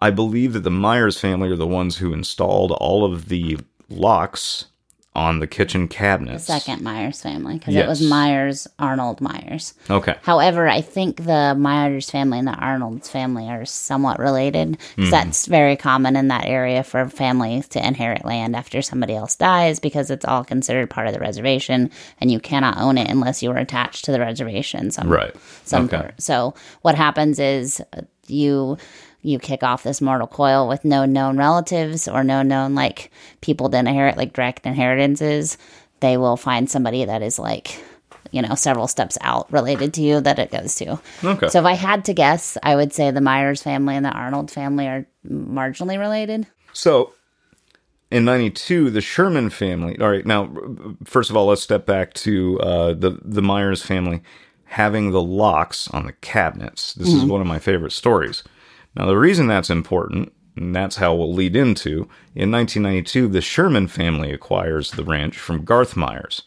I believe that the Myers family are the ones who installed all of the locks on the kitchen cabinets. Second Myers family because it was Myers Arnold Myers. Okay. However, I think the Myers family and the Arnold's family are somewhat related because that's very common in that area for families to inherit land after somebody else dies because it's all considered part of the reservation and you cannot own it unless you are attached to the reservation. Some, Right. Some Okay. part. So what happens is uh, you you kick off this mortal coil with no known relatives or no known like people to inherit like direct inheritances. They will find somebody that is like you know several steps out related to you that it goes to. Okay. So if I had to guess, I would say the Myers family and the Arnold family are marginally related. So, in '92, the Sherman family. All right, now, first of all, let's step back to uh, the the Myers family having the locks on the cabinets. This is one of my favorite stories. Now, the reason that's important, and that's how we'll lead into, in 1992, the Sherman family acquires the ranch from Garth Myers,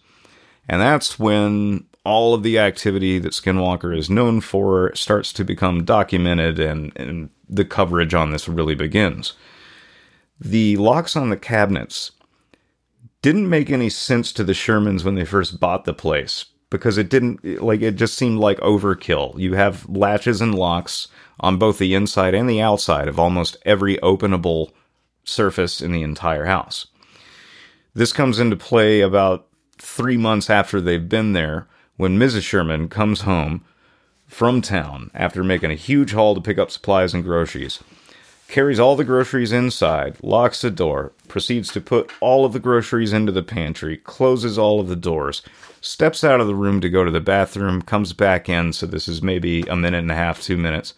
and that's when all of the activity that Skinwalker is known for starts to become documented, and, and the coverage on this really begins. The locks on the cabinets didn't make any sense to the Shermans when they first bought the place because it didn't like it just seemed like overkill. You have latches and locks on both the inside and the outside of almost every openable surface in the entire house. This comes into play about 3 months after they've been there when Mrs. Sherman comes home from town after making a huge haul to pick up supplies and groceries carries all the groceries inside, locks the door, proceeds to put all of the groceries into the pantry, closes all of the doors, steps out of the room to go to the bathroom, comes back in. So this is maybe a minute and a half, two minutes.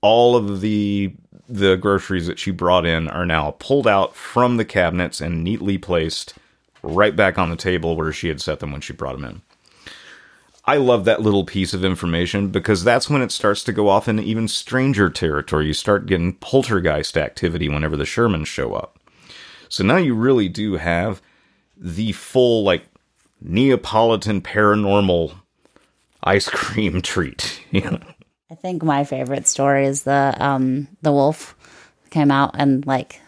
All of the the groceries that she brought in are now pulled out from the cabinets and neatly placed right back on the table where she had set them when she brought them in. I love that little piece of information because that's when it starts to go off in even stranger territory. You start getting poltergeist activity whenever the Shermans show up. So now you really do have the full, like, Neapolitan paranormal ice cream treat. I think my favorite story is the um the wolf came out and like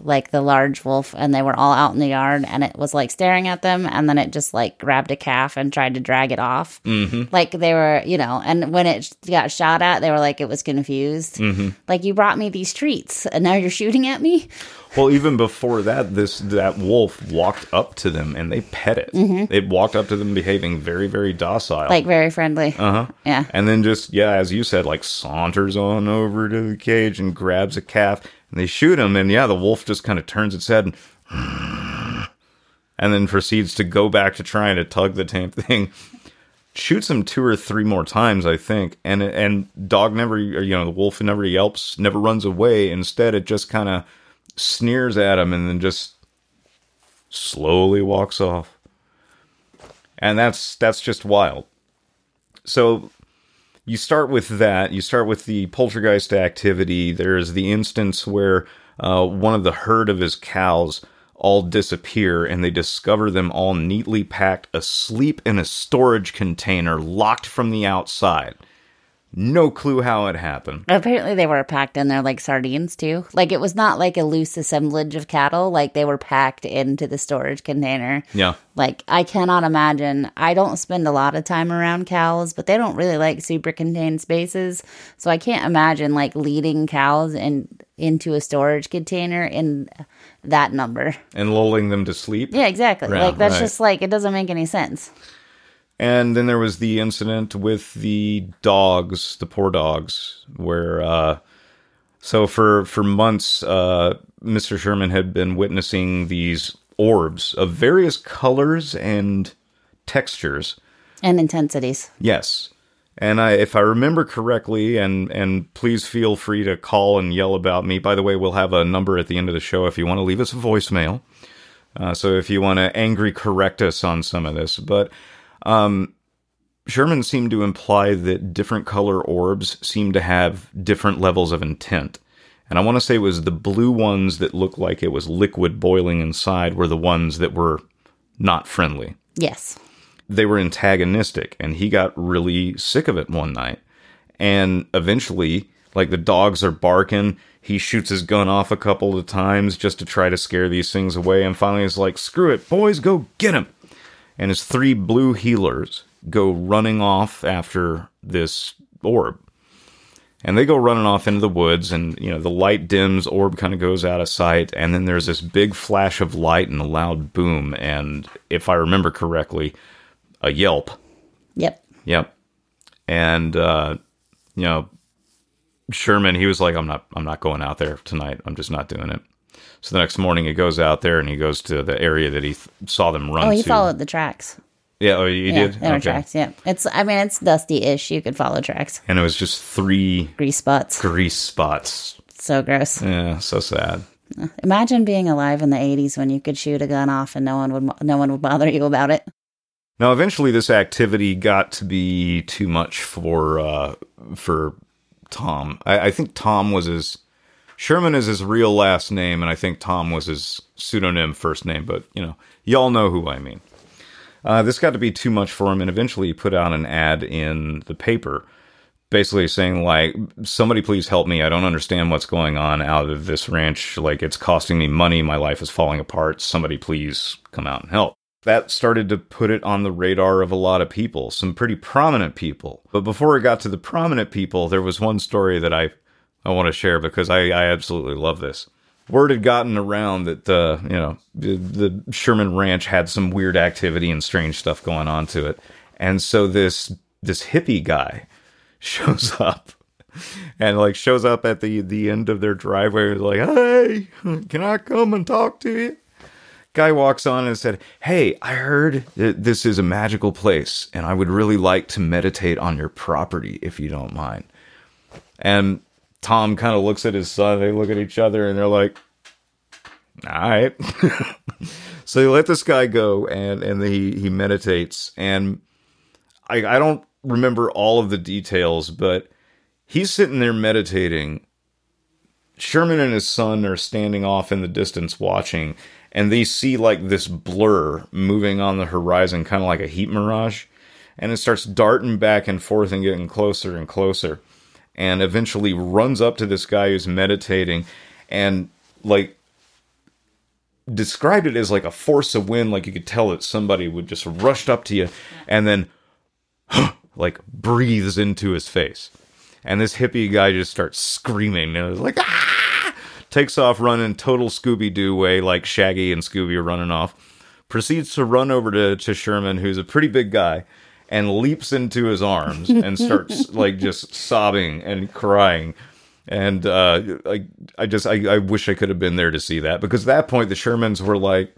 like the large wolf and they were all out in the yard and it was like staring at them and then it just like grabbed a calf and tried to drag it off mm-hmm. like they were you know and when it got shot at they were like it was confused mm-hmm. like you brought me these treats and now you're shooting at me Well, even before that, this that wolf walked up to them and they pet it. It walked up to them, behaving very, very docile. like very friendly uh huh. yeah And then just yeah, as you said, like saunters on over to the cage and grabs a calf, and they shoot him, and yeah, the wolf just kind of turns its head and, and then proceeds to go back to trying to tug the damn thing. Shoots him two or three more times, I think, and and dog never, you know, the wolf never yelps, never runs away. Instead, it just kind of sneers at him and then just slowly walks off. And that's that's just wild. So you start with that. You start with the poltergeist activity. There's the instance where uh, one of the herd of his cows all disappear and they discover them all neatly packed asleep in a storage container locked from the outside. No clue how it happened. Apparently, they were packed in there like sardines too. Like it was not like a loose assemblage of cattle. Like they were packed into the storage container. Yeah. Like I cannot imagine. I don't spend a lot of time around cows, but they don't really like super contained spaces. So I can't imagine like leading cows in into a storage container in that number. And lulling them to sleep. Yeah, exactly. Yeah, like that's right. just like it doesn't make any sense. And then there was the incident with the dogs, the poor dogs, where uh so for for months uh Mr. Sherman had been witnessing these orbs of various colors and textures. And intensities. Yes. And I if I remember correctly and and please feel free to call and yell about me. By the way, we'll have a number at the end of the show if you want to leave us a voicemail. Uh, so if you want to angry correct us on some of this, but um, Sherman seemed to imply that different color orbs seem to have different levels of intent. And I want to say it was the blue ones that looked like it was liquid boiling inside were the ones that were not friendly. Yes. They were antagonistic, and he got really sick of it one night. And eventually, like the dogs are barking, he shoots his gun off a couple of times just to try to scare these things away. And finally, he's like, screw it, boys, go get him and his three blue heelers go running off after this orb. And they go running off into the woods, and you know the light dims, orb kind of goes out of sight, and then there's this big flash of light and a loud boom, and if I remember correctly, a yelp. Yep. Yep. And uh, you know, Sherman, he was like, "I'm not, I'm not going out there tonight. I'm just not doing it." So the next morning, he goes out there and he goes to the area that he th- saw them run Oh, he to. followed the tracks. Yeah, oh, you yeah, did. There were tracks. Yeah, it's. I mean, it's dusty-ish. You could follow tracks. And it was just three Grease spots. grease spots. So gross. Yeah, so sad. Imagine being alive in the '80s when you could shoot a gun off and no one would no one would bother you about it. Now, eventually, this activity got to be too much for uh, for Tom. I, I think Tom was his Sherman is his real last name, and I think Tom was his pseudonym first name. But you know, y'all know who I mean. Uh, this got to be too much for him, and eventually he put out an ad in the paper, basically saying like, "Somebody please help me. I don't understand what's going on out of this ranch. Like, it's costing me money. My life is falling apart. Somebody please come out and help." That started to put it on the radar of a lot of people, some pretty prominent people. But before it got to the prominent people, there was one story that I I want to share because I, I absolutely love this. Word had gotten around that uh, you know the, the Sherman Ranch had some weird activity and strange stuff going on to it, and so this this hippie guy shows up and like shows up at the the end of their driveway like hey can i come and talk to you? Guy walks on and said hey i heard that this is a magical place and i would really like to meditate on your property if you don't mind. And tom kind of looks at his son they look at each other and they're like all right so they let this guy go and and he he meditates and I, I don't remember all of the details, but he's sitting there meditating. Sherman and his son are standing off in the distance watching, and they see like this blur moving on the horizon, kind of like a heat mirage. And it starts darting back and forth and getting closer and closer. And eventually runs up to this guy who's meditating and like described it as like a force of wind, like you could tell that somebody would just rushed up to you and then like breathes into his face. And this hippie guy just starts screaming and it's like ah! takes off running total Scooby Doo way, like Shaggy and Scooby are running off. Proceeds to run over to, to Sherman, who's a pretty big guy, and leaps into his arms and starts like just sobbing and crying. And uh, I, I just, I, I wish I could have been there to see that because at that point the Shermans were like,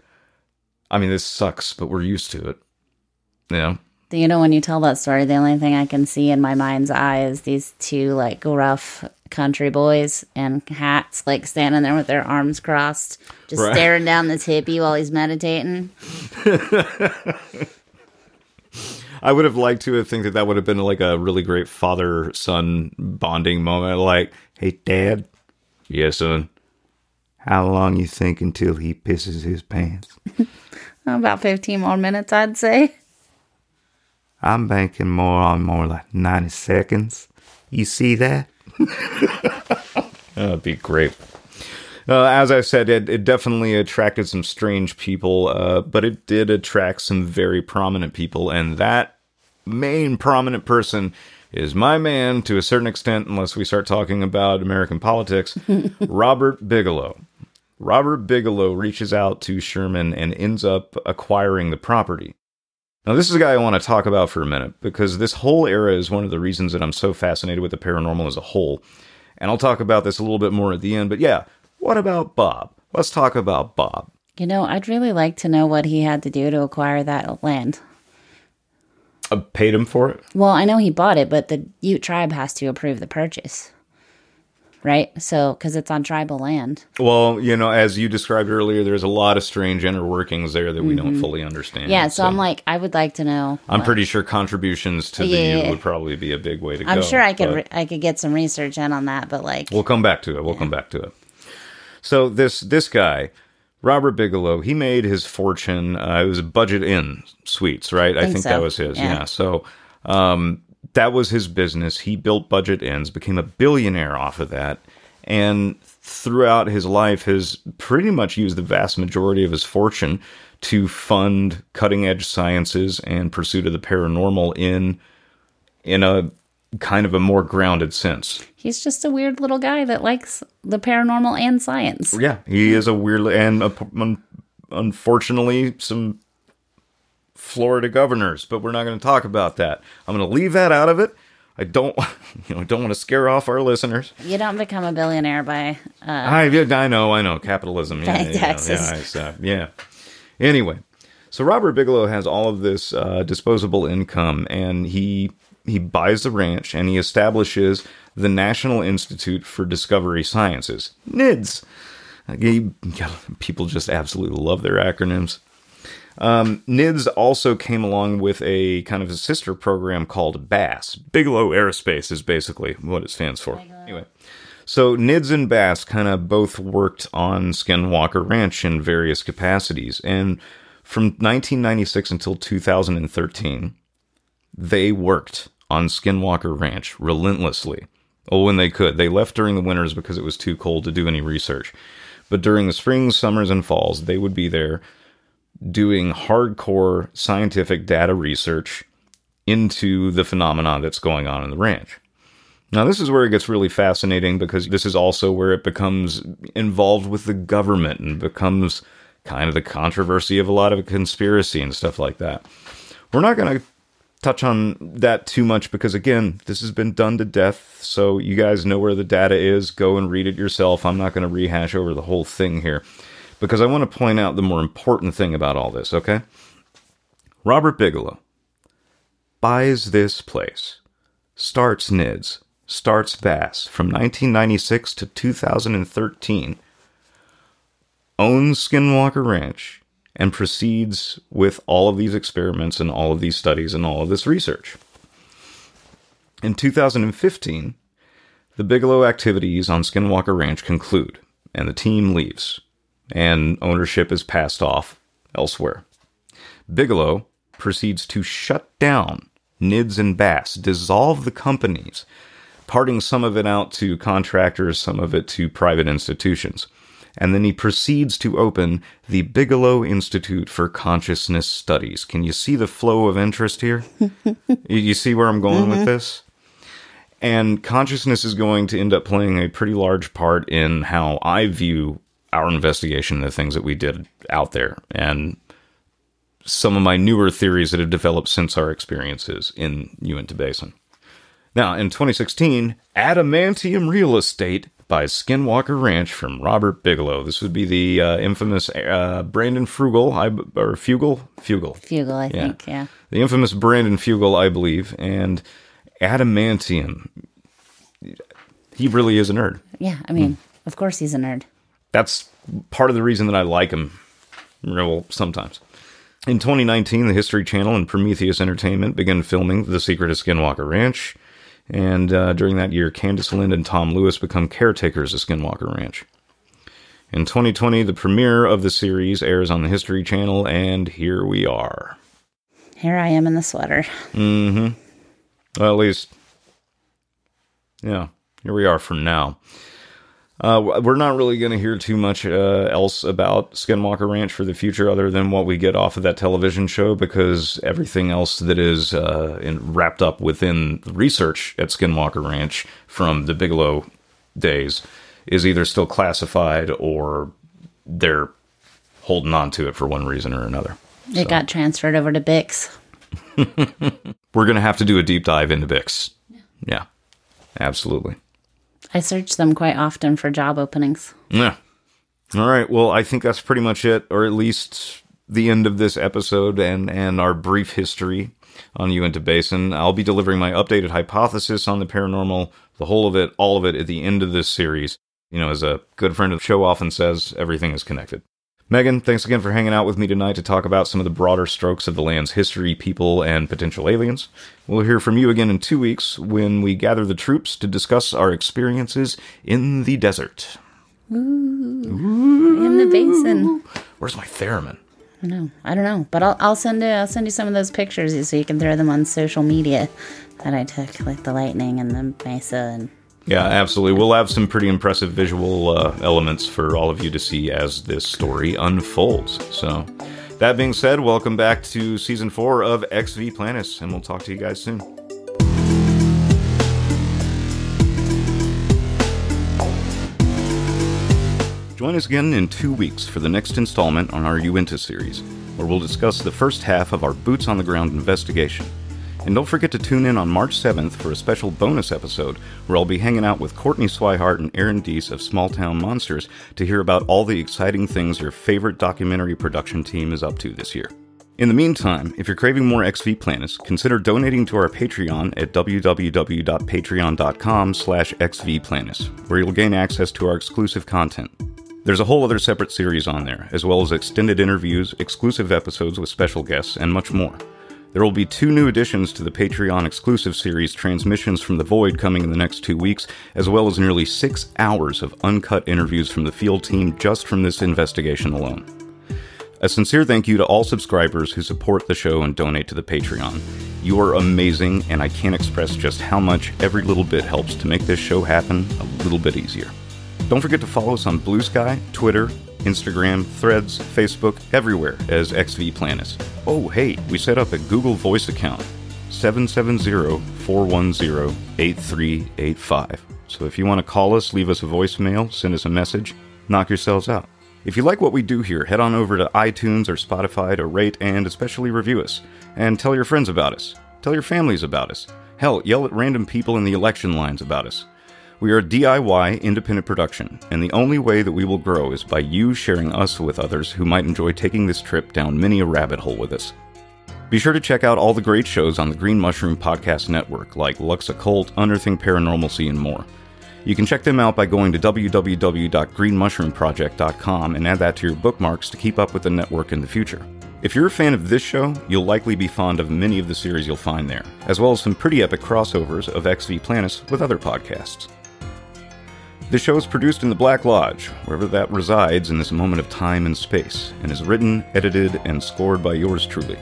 I mean, this sucks, but we're used to it. Yeah. You know, when you tell that story, the only thing I can see in my mind's eye is these two like rough country boys in hats, like standing there with their arms crossed, just Right. staring down this hippie while he's meditating. I would have liked to have think that that would have been like a really great father son bonding moment. Like, hey, dad. Yes, son. How long you think until he pisses his pants? About 15 more minutes, I'd say. I'm banking more on more like 90 seconds. You see that? That'd be great. Uh, as I said, it, it definitely attracted some strange people, uh, but it did attract some very prominent people, and that main prominent person is my man to a certain extent, unless we start talking about American politics, Robert Bigelow. Robert Bigelow reaches out to Sherman and ends up acquiring the property. Now, this is a guy I want to talk about for a minute because this whole era is one of the reasons that I'm so fascinated with the paranormal as a whole. And I'll talk about this a little bit more at the end. But yeah, what about Bob? Let's talk about Bob. You know, I'd really like to know what he had to do to acquire that land. I paid him for it. Well, I know he bought it, but the Ute tribe has to approve the purchase. Right? So, because it's on tribal land. Well, you know, as you described earlier, there's a lot of strange inner workings there that we don't fully understand. Mm-hmm. Yeah, so, I'm like, I would like to know. I'm what- pretty sure contributions to the Yeah. Ute would probably be a big way to go. I'm sure I could re- I could get some research in on that, but like, We'll come back to it. We'll come back to it. So this this guy, Robert Bigelow, he made his fortune. Uh, it was Budget Inn Suites, right? I Think think so. that was his. Yeah. Yeah. So um, that was his business. He built Budget Inns, became a billionaire off of that, and throughout his life has pretty much used the vast majority of his fortune to fund cutting edge sciences and pursuit of the paranormal in in a kind of a more grounded sense. he's just a weird little guy that likes the paranormal and science. Yeah, he is a weird and uh, un- unfortunately some Florida governors, but we're not going to talk about that. I'm going to leave that out of it. I don't, you know, don't want to scare off our listeners. You don't become a billionaire by uh, I, I know, I know, capitalism. Yeah, yeah, taxes. Yeah, it's, uh, yeah. Anyway, so Robert Bigelow has all of this uh, disposable income, and he he buys the ranch and he establishes the National Institute for Discovery Sciences, NIDS. He- people just absolutely love their acronyms. Um, NIDS also came along with a kind of a sister program called BAASS. Bigelow Aerospace is basically what it stands for. Anyway, so NIDS and BAASS kind of both worked on Skinwalker Ranch in various capacities. And from 1996 until 2013, they worked on Skinwalker Ranch relentlessly. Oh, when they could. They left during the winters because it was too cold to do any research. But during the springs, summers, and falls, they would be there doing hardcore scientific data research into the phenomena that's going on in the ranch. Now, this is where it gets really fascinating because this is also where it becomes involved with the government and becomes kind of the controversy of a lot of conspiracy and stuff like that. We're not going to touch on that too much because, again, this has been done to death. So you guys know where the data is. Go and read it yourself. I'm not going to rehash over the whole thing here because I want to point out the more important thing about all this, okay? Robert Bigelow buys this place, starts NIDS, starts BAASS from 1996 to 2013, owns Skinwalker Ranch, and proceeds with all of these experiments and all of these studies and all of this research. In 2015, the Bigelow activities on Skinwalker Ranch conclude, and the team leaves, and ownership is passed off elsewhere. Bigelow proceeds to shut down Nids and BAASS, dissolve the companies, parting some of it out to contractors, some of it to private institutions. And then he proceeds to open the Bigelow Institute for Consciousness Studies. Can you see the flow of interest here? you, see where I'm going with mm-hmm. this? And consciousness is going to end up playing a pretty large part in how I view our investigation, the things that we did out there, and some of my newer theories that have developed since our experiences in Uinta Basin. Now, in 2016, Adamantium Real Estate by Skinwalker Ranch from Robert Bigelow. This would be the uh, infamous uh, Brandon Frugal, I, or Fugel? Fugel. Fugal, I think, yeah. The infamous Brandon Fugel, I believe. And Adamantium. He really is a nerd. Yeah, I mean, of course he's a nerd. That's part of the reason that I like him. Well, sometimes. In 2019, the History Channel and Prometheus Entertainment began filming The Secret of Skinwalker Ranch. And uh, during that year, Candace Lind and Tom Lewis become caretakers of Skinwalker Ranch. In 2020, the premiere of the series airs on the History Channel, and here we are. Here I am in the sweater. Mm-hmm. Well, at least, yeah, here we are for now. Uh, we're not really going to hear too much uh, else about Skinwalker Ranch for the future, other than what we get off of that television show, because everything else that is uh, in, wrapped up within the research at Skinwalker Ranch from the Bigelow days is either still classified or they're holding on to it for one reason or another. It got transferred over to Bix. We're going to have to do a deep dive into Bix. Yeah, absolutely. I search them quite often for job openings. Yeah. All right. Well, I think that's pretty much it, or at least the end of this episode and, and our brief history on Uinta Basin. I'll be delivering my updated hypothesis on the paranormal, the whole of it, all of it at the end of this series. You know, as a good friend of the show often says, everything is connected. Megan, thanks again for hanging out with me tonight to talk about some of the broader strokes of the land's history, people, and potential aliens. We'll hear from you again in two weeks when we gather the troops to discuss our experiences in the desert. In the basin. Where's my theremin? I don't know. I don't know. But I'll, I'll send you, I'll send you some of those pictures so you can throw them on social media that I took, like the lightning and the mesa and Yeah, absolutely. We'll have some pretty impressive visual uh, elements for all of you to see as this story unfolds. So, that being said, welcome back to season four of Ex V Planis, and we'll talk to you guys soon. Join us again in two weeks for the next installment on our Uinta series, where we'll discuss the first half of our boots on the ground investigation. And don't forget to tune in on March 7th for a special bonus episode where I'll be hanging out with Courtney Swihart and Aaron Deese of Small Town Monsters to hear about all the exciting things your favorite documentary production team is up to this year. In the meantime, if you're craving more Ex V Planis, consider donating to our Patreon at www.patreon.com slash exvplanis, where you'll gain access to our exclusive content. There's a whole other separate series on there, as well as extended interviews, exclusive episodes with special guests, and much more. There will be two new additions to the Patreon exclusive series, Transmissions from the Void, coming in the next two weeks, as well as nearly six hours of uncut interviews from the field team just from this investigation alone. A sincere thank you to all subscribers who support the show and donate to the Patreon. You are amazing, and I can't express just how much every little bit helps to make this show happen a little bit easier. Don't forget to follow us on Blue Sky, Twitter, Instagram, Threads, Facebook, everywhere as Ex V Planis. Oh, hey, we set up a Google Voice account 770 410 8385. So if you want to call us, leave us a voicemail, send us a message, knock yourselves out. If you like what we do here, head on over to iTunes or Spotify to rate and especially review us. And tell your friends about us. Tell your families about us. Hell, yell at random people in the election lines about us. We are a DIY independent production, and the only way that we will grow is by you sharing us with others who might enjoy taking this trip down many a rabbit hole with us. Be sure to check out all the great shows on the Green Mushroom Podcast Network, like Lux Occult, Unearthing Paranormalcy, and more. You can check them out by going to www.greenmushroomproject.com and add that to your bookmarks to keep up with the network in the future. If you're a fan of this show, you'll likely be fond of many of the series you'll find there, as well as some pretty epic crossovers of Ex V Planis with other podcasts. This show is produced in the Black Lodge, wherever that resides in this moment of time and space, and is written, edited, and scored by yours truly.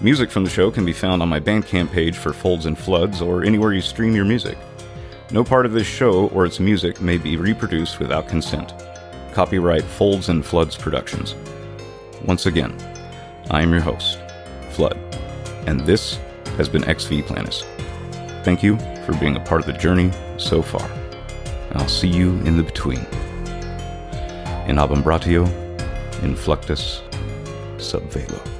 Music from the show can be found on my Bandcamp page for Folds and Floods or anywhere you stream your music. No part of this show or its music may be reproduced without consent. Copyright Folds and Floods Productions. Once again, I am your host, Flood, and this has been Ex V Planis. Thank you for being a part of the journey so far. I'll see you in the between. In abambratio, in fluctus, sub velo.